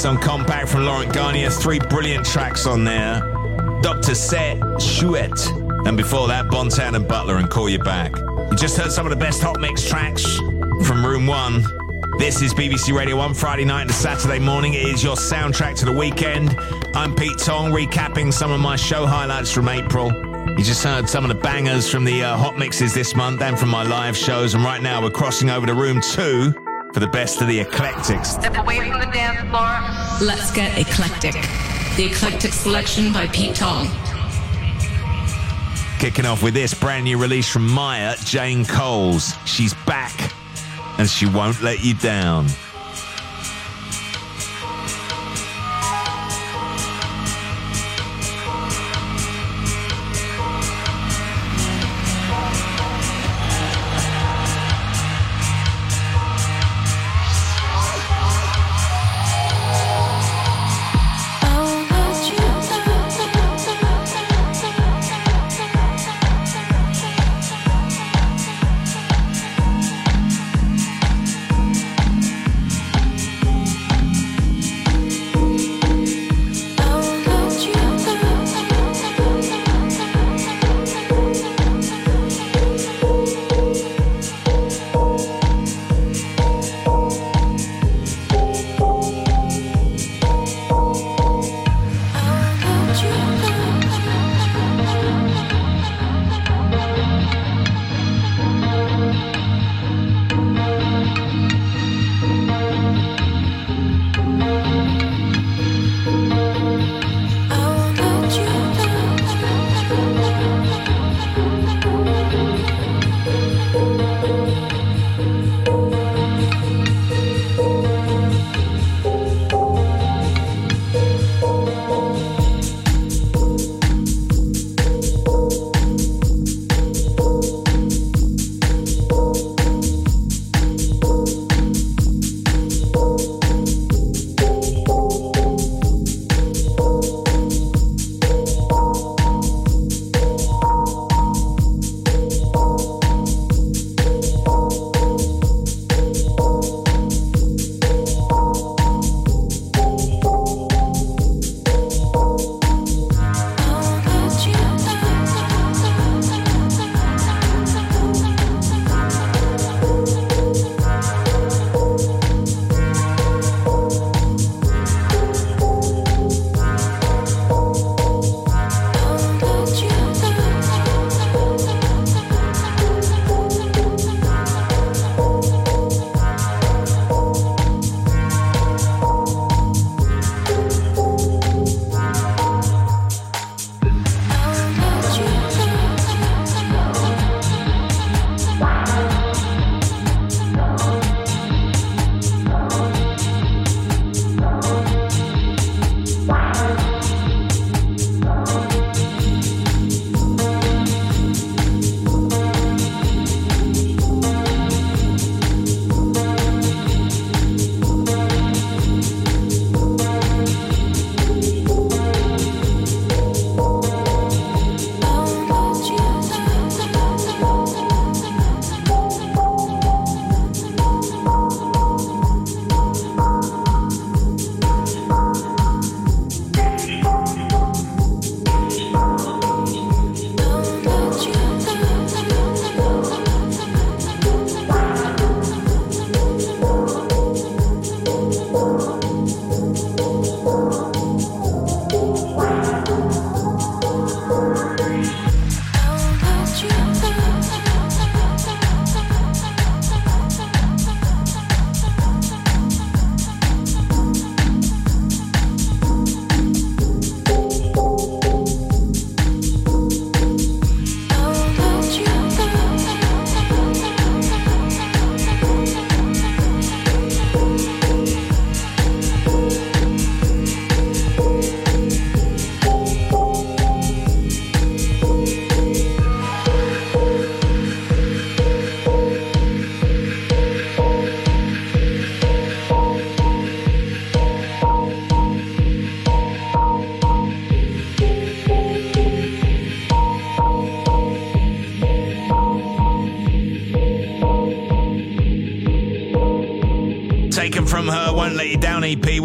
D: Excellent release on Compact from Laurent Garnier. Three brilliant tracks on there. Dr. Set, Chouette. And before that, Bontan and Butler and Call You Back. You just heard some of the best hot mix tracks from Room 1. This is BBC Radio 1 Friday night to Saturday morning. It is your soundtrack to the weekend. I'm Pete Tong, recapping some of my show highlights from April. You just heard some of the bangers from the uh, hot mixes this month and from my live shows. And right now we're crossing over to room two for the best of the eclectics.
A: Step away from the dance floor. Let's get eclectic. The eclectic selection by Pete Tong.
D: Kicking off with this brand new release from Maya, Jane Coles. She's back and she won't let you down.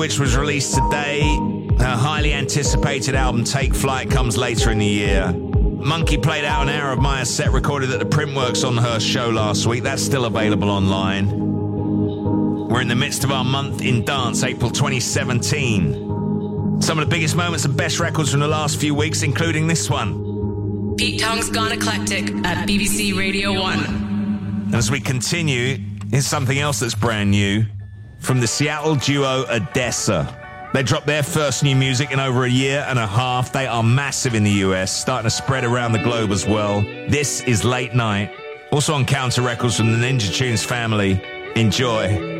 D: Which was released today. Her highly anticipated album Take Flight comes later in the year. Monki played out an hour of Maya's set recorded at the Printworks on her show last week. That's still available online.
N: We're in the midst of our month in dance, April 2017. Some of the biggest moments and best records from the last few weeks, including this one.
A: Pete Tong's Gone Eclectic at BBC Radio 1.
N: And as we continue, here's something else that's brand new from the Seattle duo Odesza. They dropped their first new music in over a year and a half. They are massive in the US, starting to spread around the globe as well. This is Late Night, also on Counter Records from the Ninja Tunes family. Enjoy.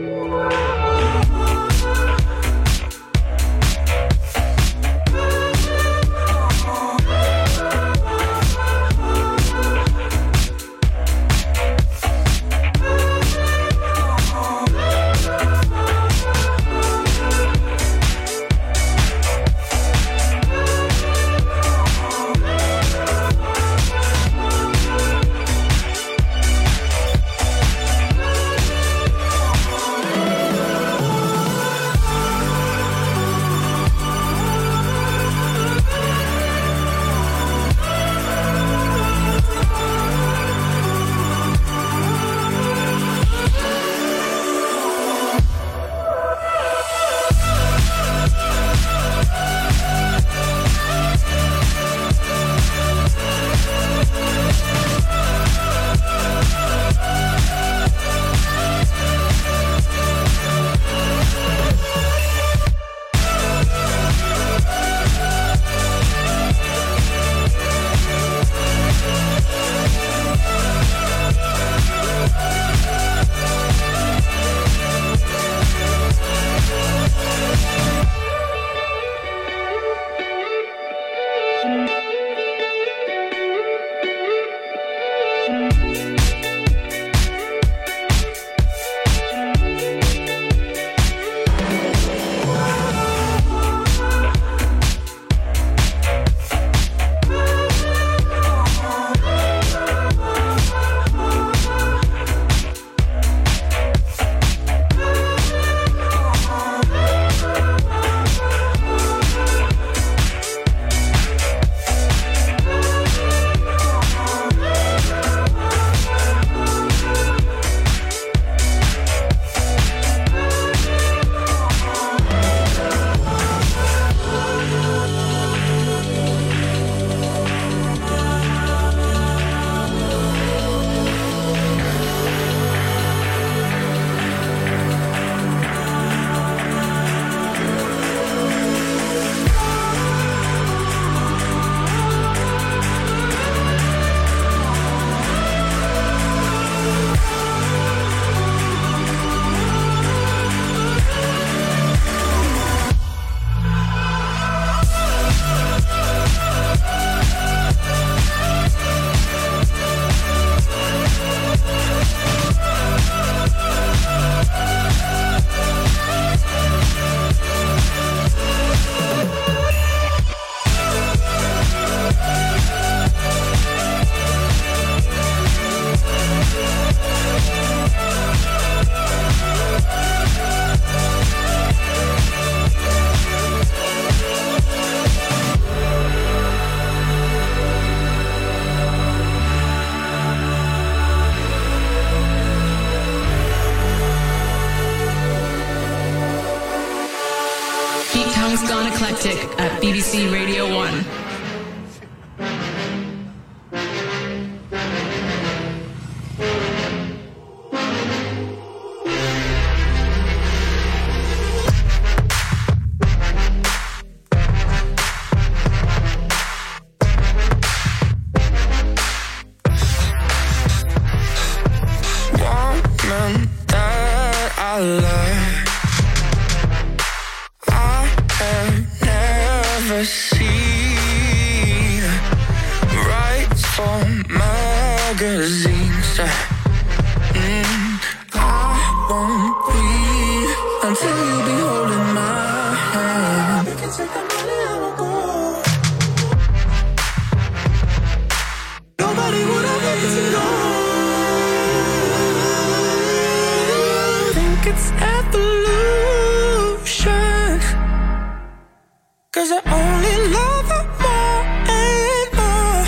N: Cause I only love her more and more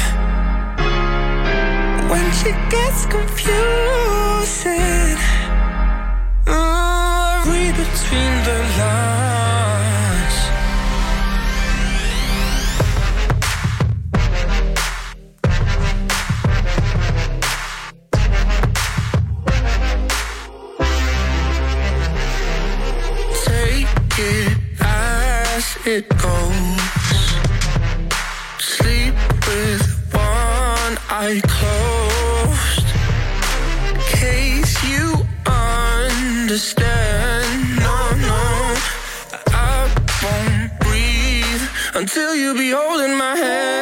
N: When she gets confused. oh, Read between the lines Take it as it goes I closed. Case you understand. No, no, I won't breathe until you be holding my hand.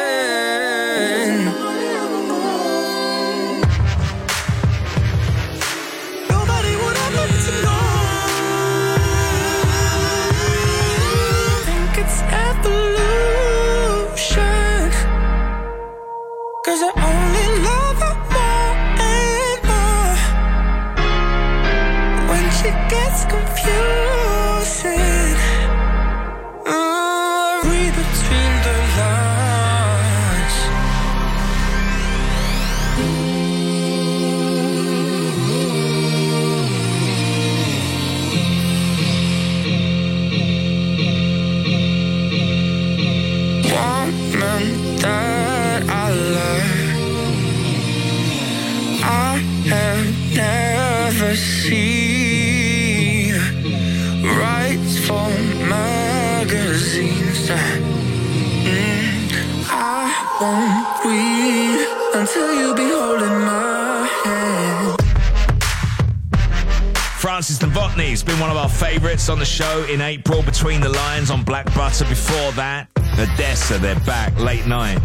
D: It's been one of our favourites on the show in April. Between the Lines on Black Butter. Before that, Odesza, they're back late night.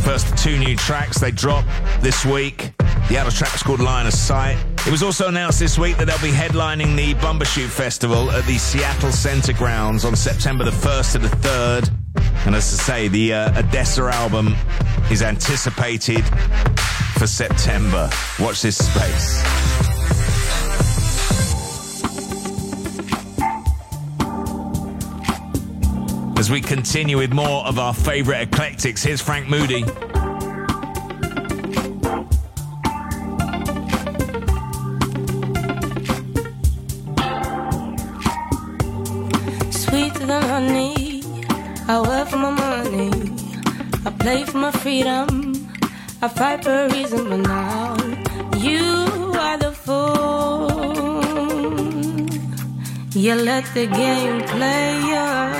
D: First two new tracks they dropped this week. The other track's called Line of Sight. It was also announced this week that they'll be headlining the Bumbershoot Festival at the Seattle Center grounds on September the 1st to the 3rd. And as I say, the uh, Odesza album is anticipated for September. Watch this space. as we continue with more of our favourite eclectics. Here's Frank Moody.
O: Sweeter than honey, I work for my money. I play for my freedom. I fight for a reason, but now you are the fool. You let the game play
D: out.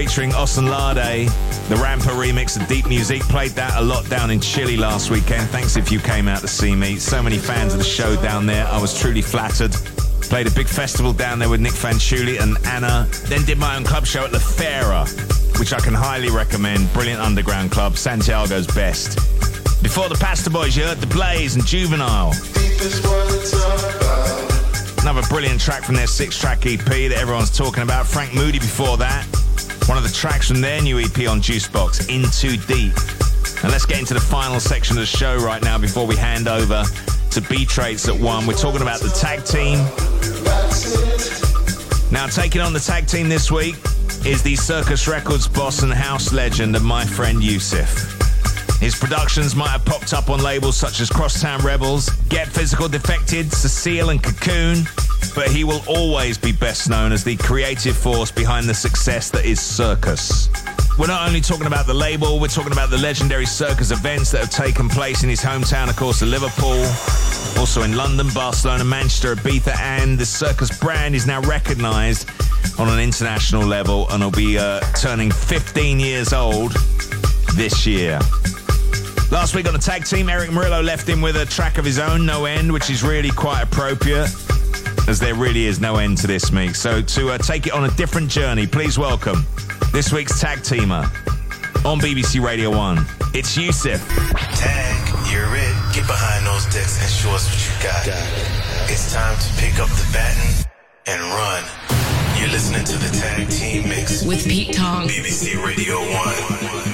D: Featuring Osunlade. The Rampa remix of Deep Music. Played that a lot down in Chile last weekend. Thanks if you came out to see me. So many fans of the show down there. I was truly flattered. Played a big festival down there with Nick Fanciulli and Anna. Then did my own club show at La Feria, which I can highly recommend. Brilliant underground club. Santiago's best. Before the Pasta Boys, you heard The Blaze and Juvenile. Another brilliant track from their six track EP that everyone's talking about. Frank Moody before that. Tracks from their new EP on Juicebox, In Too Deep. And let's get into the final section of the show right now before we hand over to B.Traits at one. We're talking about the tag team. Now, taking on the tag team this week is the Circus Records boss and house legend of my friend Yousef. His productions might have popped up on labels such as Crosstown Rebels, Get Physical Defected, Cécille, and Cocoon, but he will always be best known as the creative force behind the success that is Circus. We're not only talking about the label, we're talking about the legendary Circus events that have taken place in his hometown, of course, of Liverpool, also in London, Barcelona, Manchester, Ibiza, and the Circus brand is now recognised on an international level and will be uh, turning 15 years old this year. Last week on the tag team, Erick Morillo left him with a track of his own, No End, which is really quite appropriate, as there really is no end to this mix. So to uh, take it on a different journey, please welcome this week's tag teamer on BBC Radio 1. It's Yousef.
E: Tag, you're it. Get behind those decks and show us what you got. It's time to pick up the baton and run. You're listening to the tag team mix
A: With Pete Tong.
E: BBC Radio 1.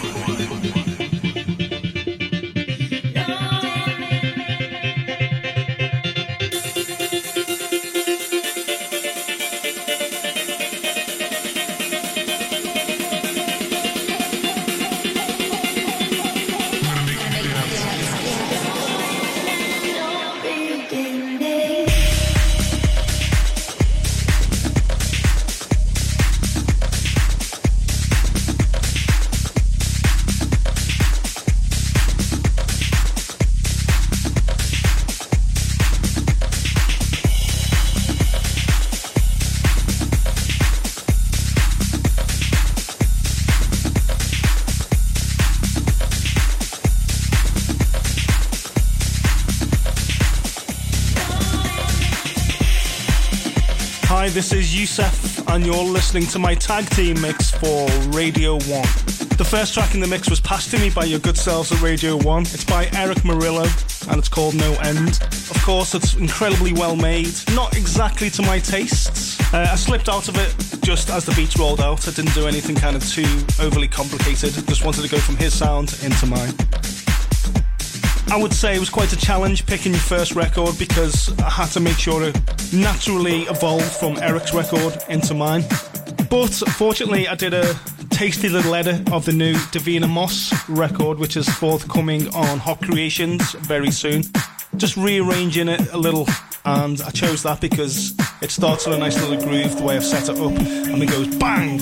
P: This is Yousef, and you're listening to my tag team mix for Radio 1. The first track in the mix was passed to me by your good selves at Radio 1. It's by Erick Morillo, and it's called No End. Of course, it's incredibly well made, not exactly to my tastes. Uh, I slipped out of it just as the beats rolled out. I didn't do anything kind of too overly complicated, just wanted to go from his sound into mine. I would say it was quite a challenge picking your first record because I had to make sure to naturally evolve from Erick's record into mine. But fortunately, I did a tasty little edit of the new Davina Moss record, which is forthcoming on Hot Creations very soon. just rearranging it a little. And I chose that because it starts on a nice little groove the way I've set it up, and it goes bang.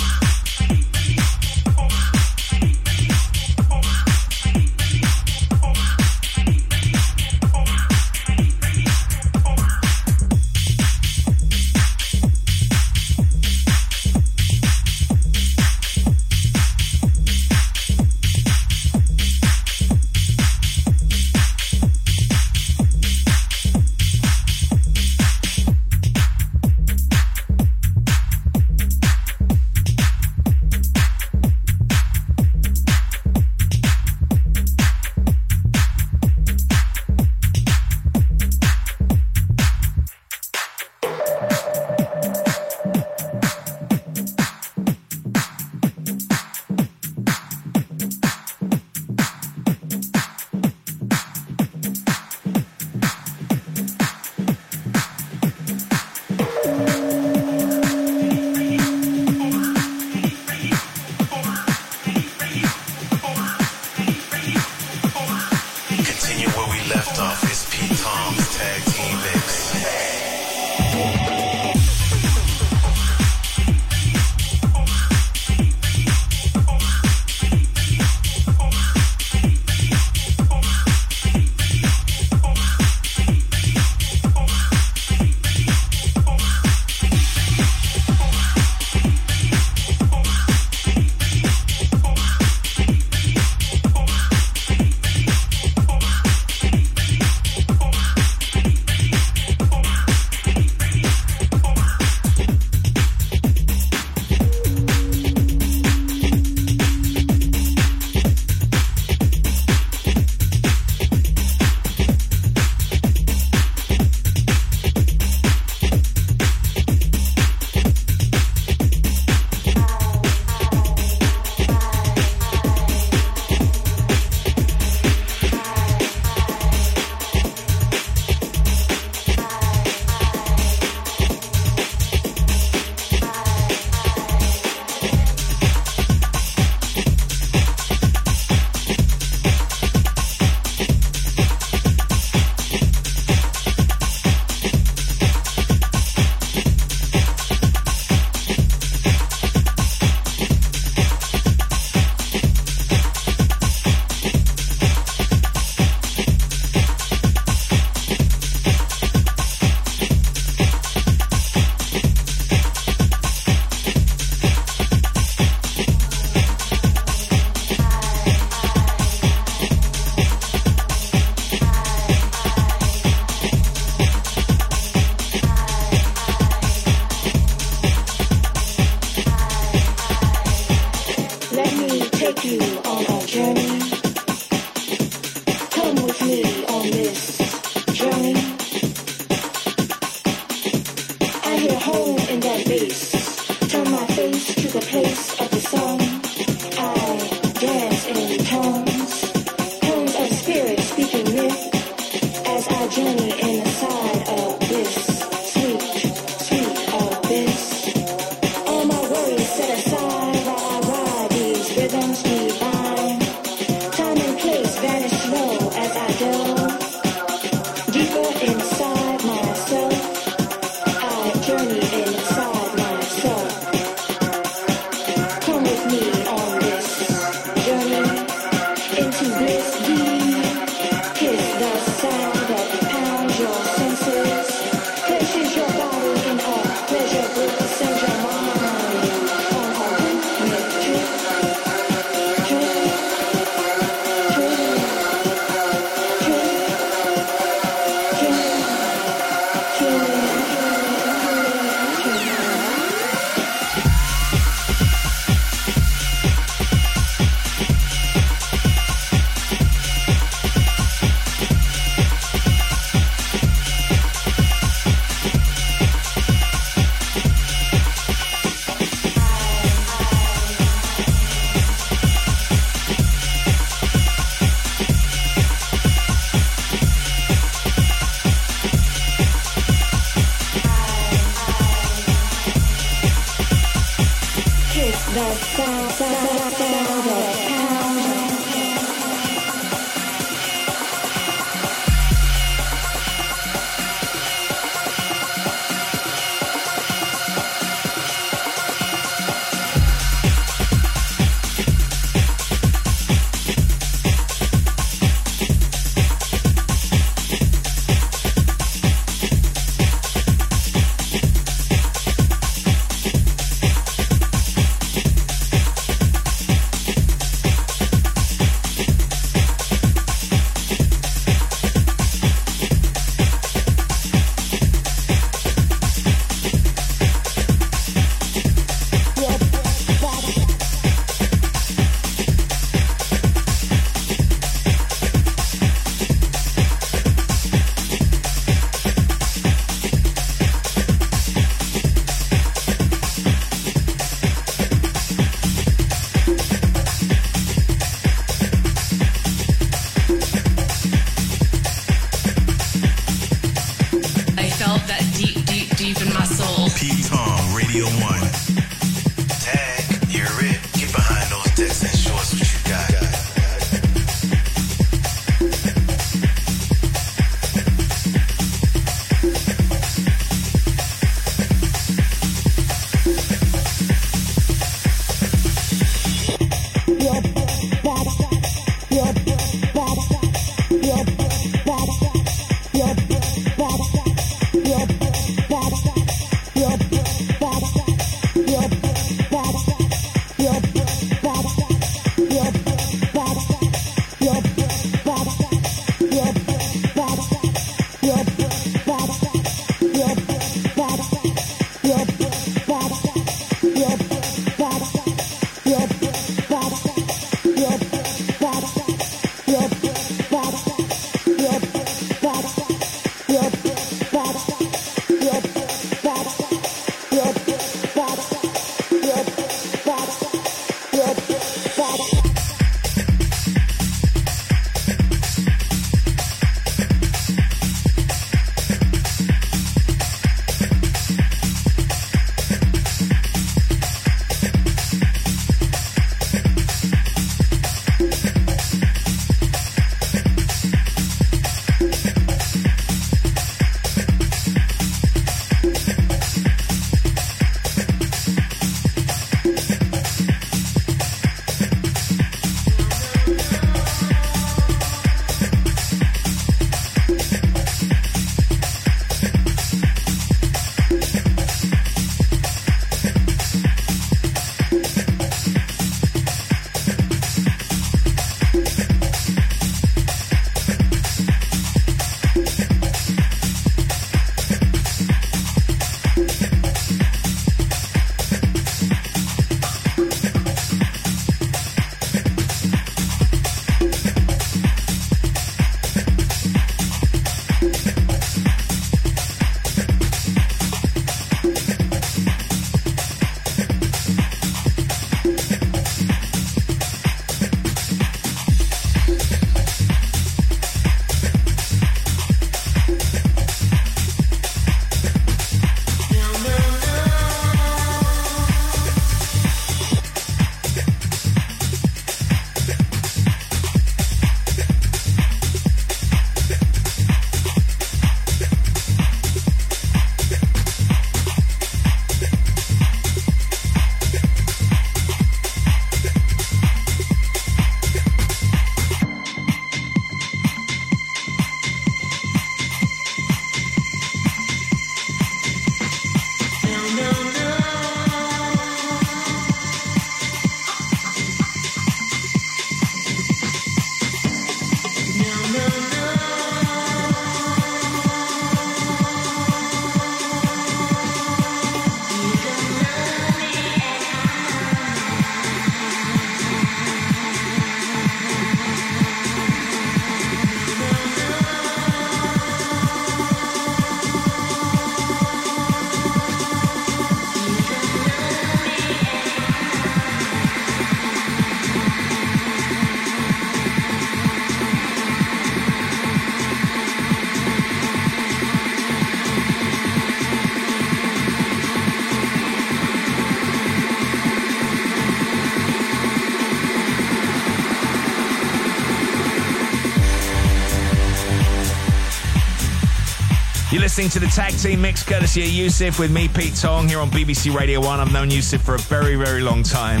D: Listening to the tag team mix courtesy of Yousef with me, Pete Tong, here on BBC Radio 1. I've known Yousef for a very, very long time.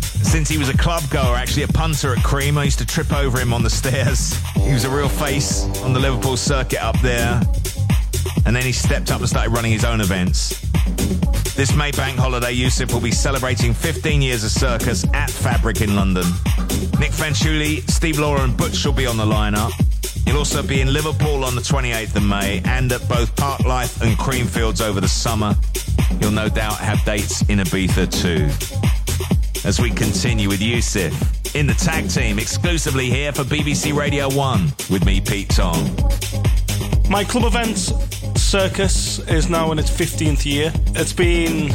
D: Since he was a club goer, actually a punter at Cream, I used to trip over him on the stairs. He was a real face on the Liverpool circuit up there. And then he stepped up and started running his own events. This May Bank holiday, Yousef will be celebrating 15 years of circus at Fabric in London. Nick Fanciulli, Steve Law and Butch will be on the lineup. Also be in Liverpool on the 28th of May and at both Parklife and Creamfields over the summer. You'll no doubt have dates in Ibiza too. As we continue with Yousef in the tag team exclusively here for BBC Radio 1 with me, Pete Tong.
P: My club event circus is now in its 15th year. It's been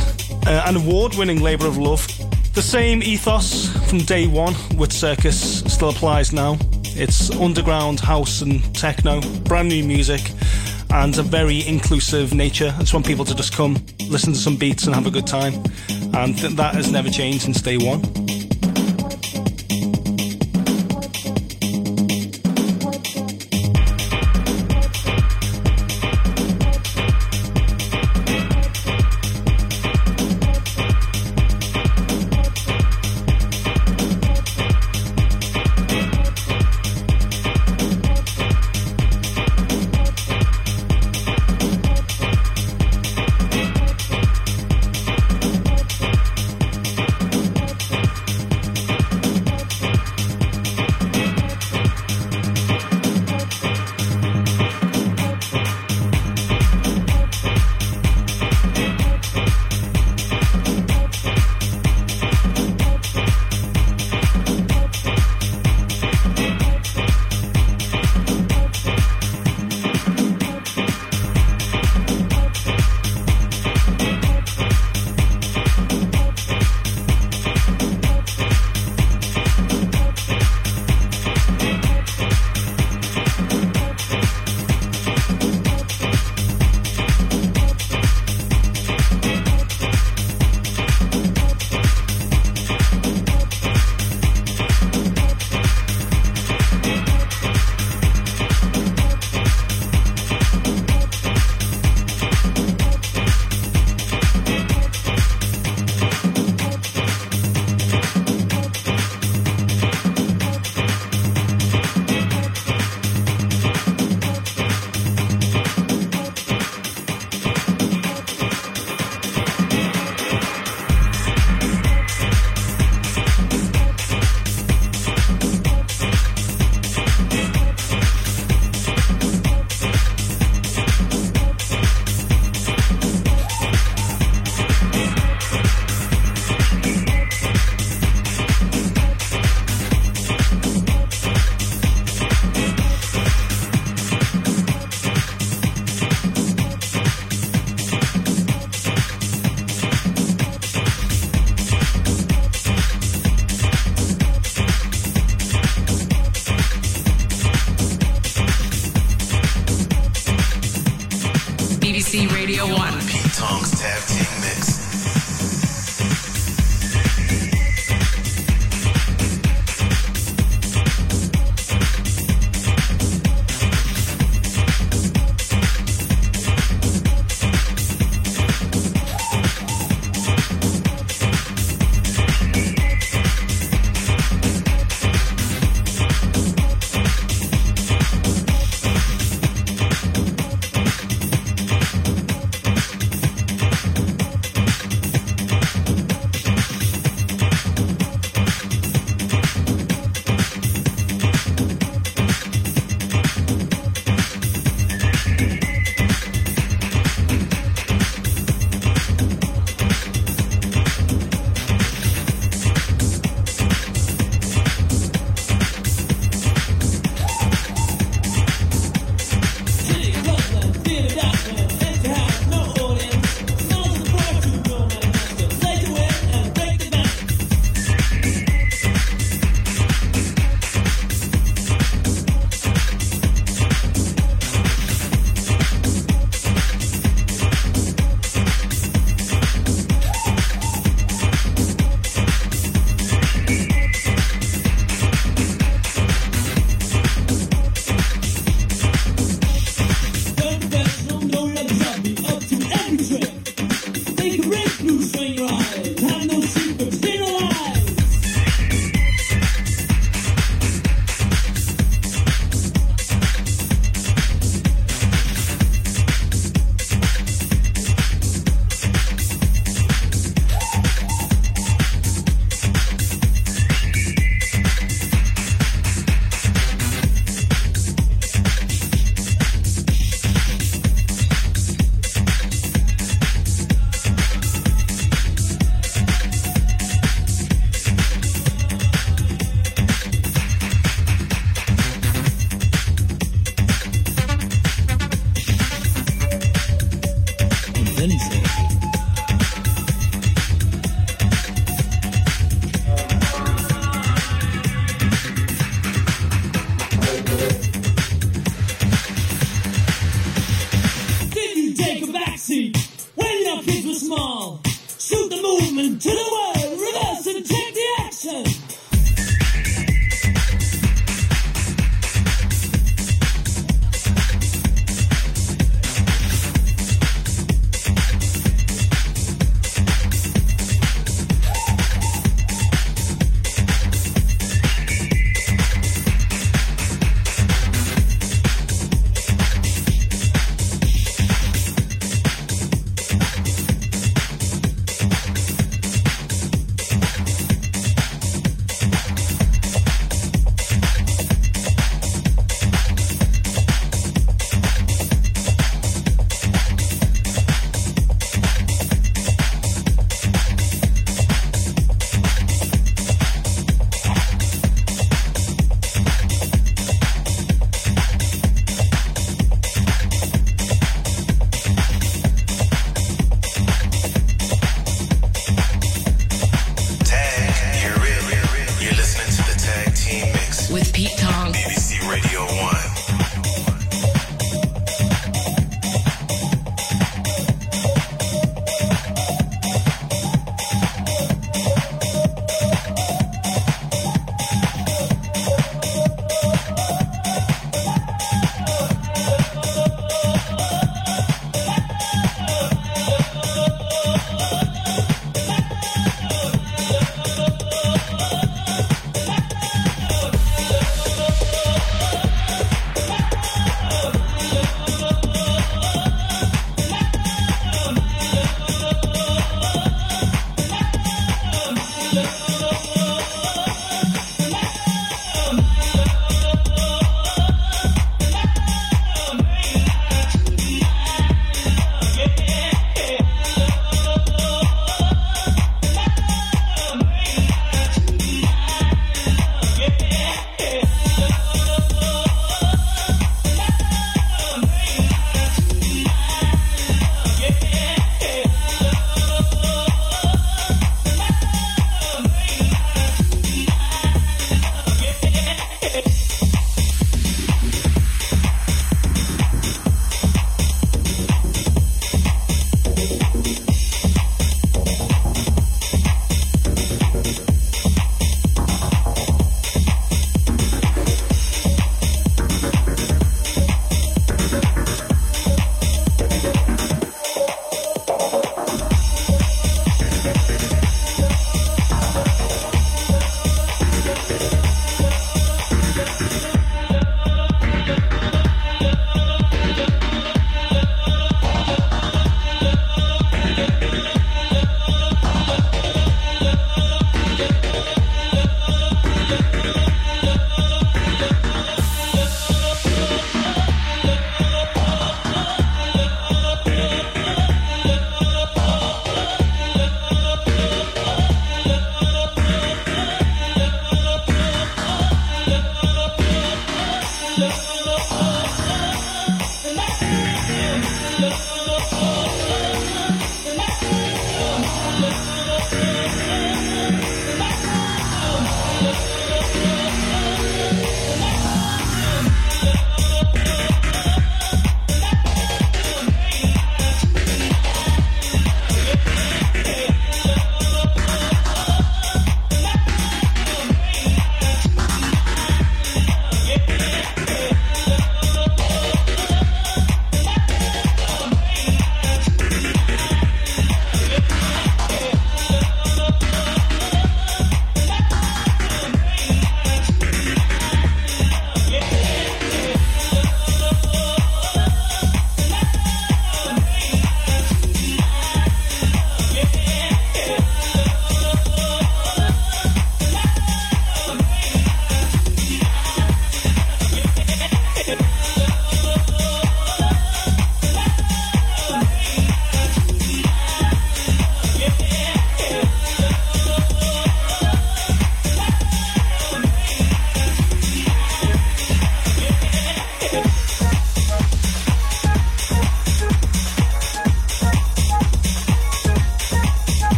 P: uh, an award winning labour of love. The same ethos from day one with circus still applies now. It's underground house and techno, brand new music, and a very inclusive nature. I just want people to just come, listen to some beats, and have a good time. And th- that has never changed since day one.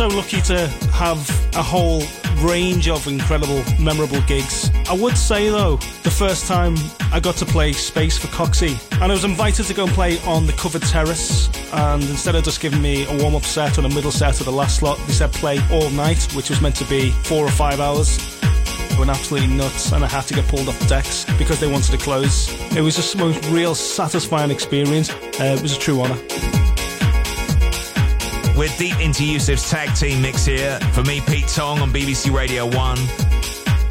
P: So lucky to have a whole range of incredible, memorable gigs. I would say though, the first time I got to play Space for Coxie, and I was invited to go and play on the covered terrace, and instead of just giving me a warm up set and a middle set at the last slot, they said play all night, which was meant to be four or five hours. Went absolutely nuts, and I had to get pulled off the decks because they wanted to close. It was just the most real satisfying experience. Uh, it was a true honour.
D: We're deep into Yousef's tag team mix here. For me, Pete Tong on BBC Radio 1.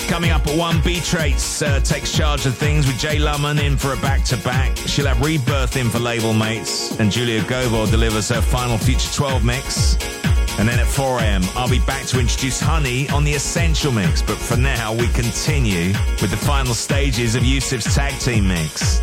D: Coming up at 1, B.Traits uh, takes charge of things with Jay Lumen in for a back to back. She'll have Rebirth in for label mates. And Julia Govor delivers her final Future 12 mix. And then at 4 am, I'll be back to introduce Honey on the Essential Mix. But for now, we continue with the final stages of Yousef's tag team mix.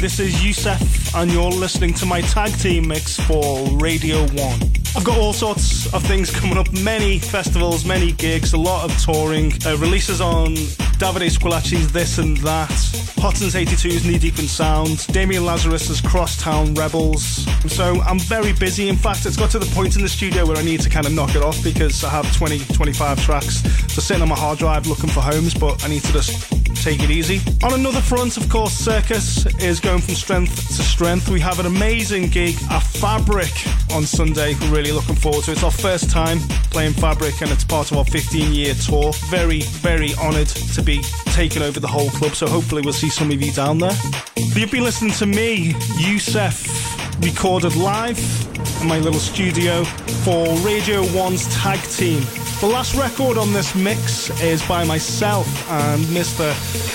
P: This is Yousef, and you're listening to my tag team mix for Radio 1. I've got all sorts of things coming up many festivals, many gigs, a lot of touring, uh, releases on Davide Squillaci's This and That, Hot Since 82's Knee Deep in Sound, Damian Lazarus's Crosstown Rebels. So I'm very busy. In fact, it's got to the point in the studio where I need to kind of knock it off because I have 20, 25 tracks just sitting on my hard drive looking for homes, but I need to just take it easy. On another front, of course, Circus is going from strength to strength. We have an amazing gig at Fabric on Sunday. We're really looking forward to it. It's our first time playing Fabric and it's part of our 15 year tour. Very, very honoured to be taking over the whole club, so hopefully we'll see some of you down there. You've been listening to me, Yousef, recorded live in my little studio for Radio 1's tag team. The last record on this mix is by myself and Mr.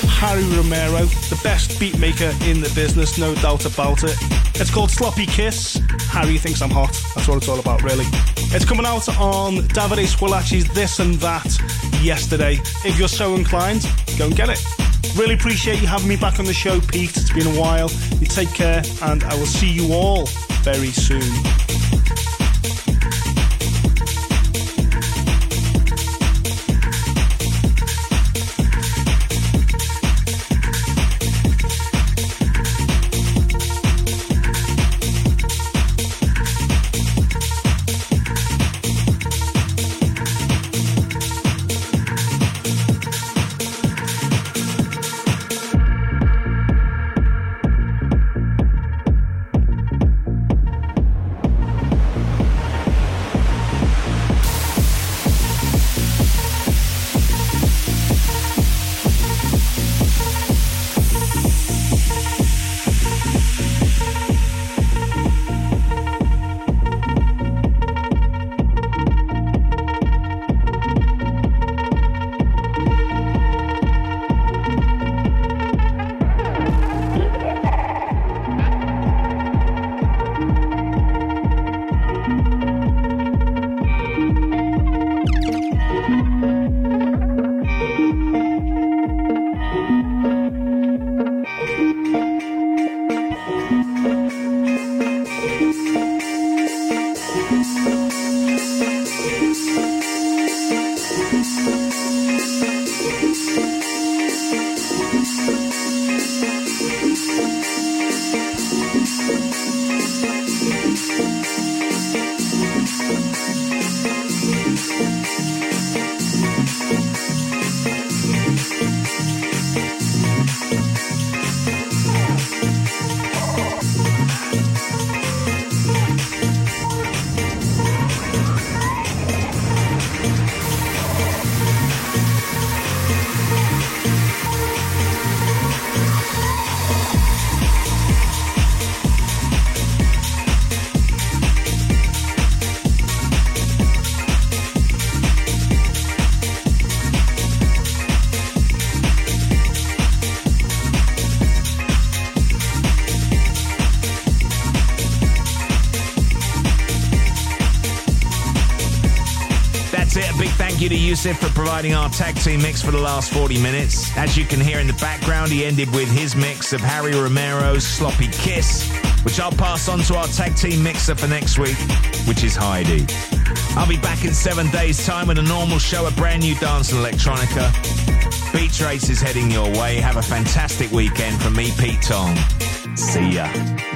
P: Harry Romero, the best beat maker in the business, no doubt about it. It's called Sloppy Kiss. Harry thinks I'm hot. That's what it's all about, really. It's coming out on Davide Squillaci's This and That yesterday. If you're so inclined, go and get it. Really appreciate you having me back on the show, Pete. It's been a while. You take care, and I will see you all very soon.
D: Providing our tag team mix for the last 40 minutes. As you can hear in the background, he ended with his mix of Harry Romero's Sloppy Kiss, which I'll pass on to our tag team mixer for next week, which is Heidi. I'll be back in seven days' time with a normal show, a brand new dance and electronica. Beach Race is heading your way. Have a fantastic weekend from me, Pete Tong. See ya.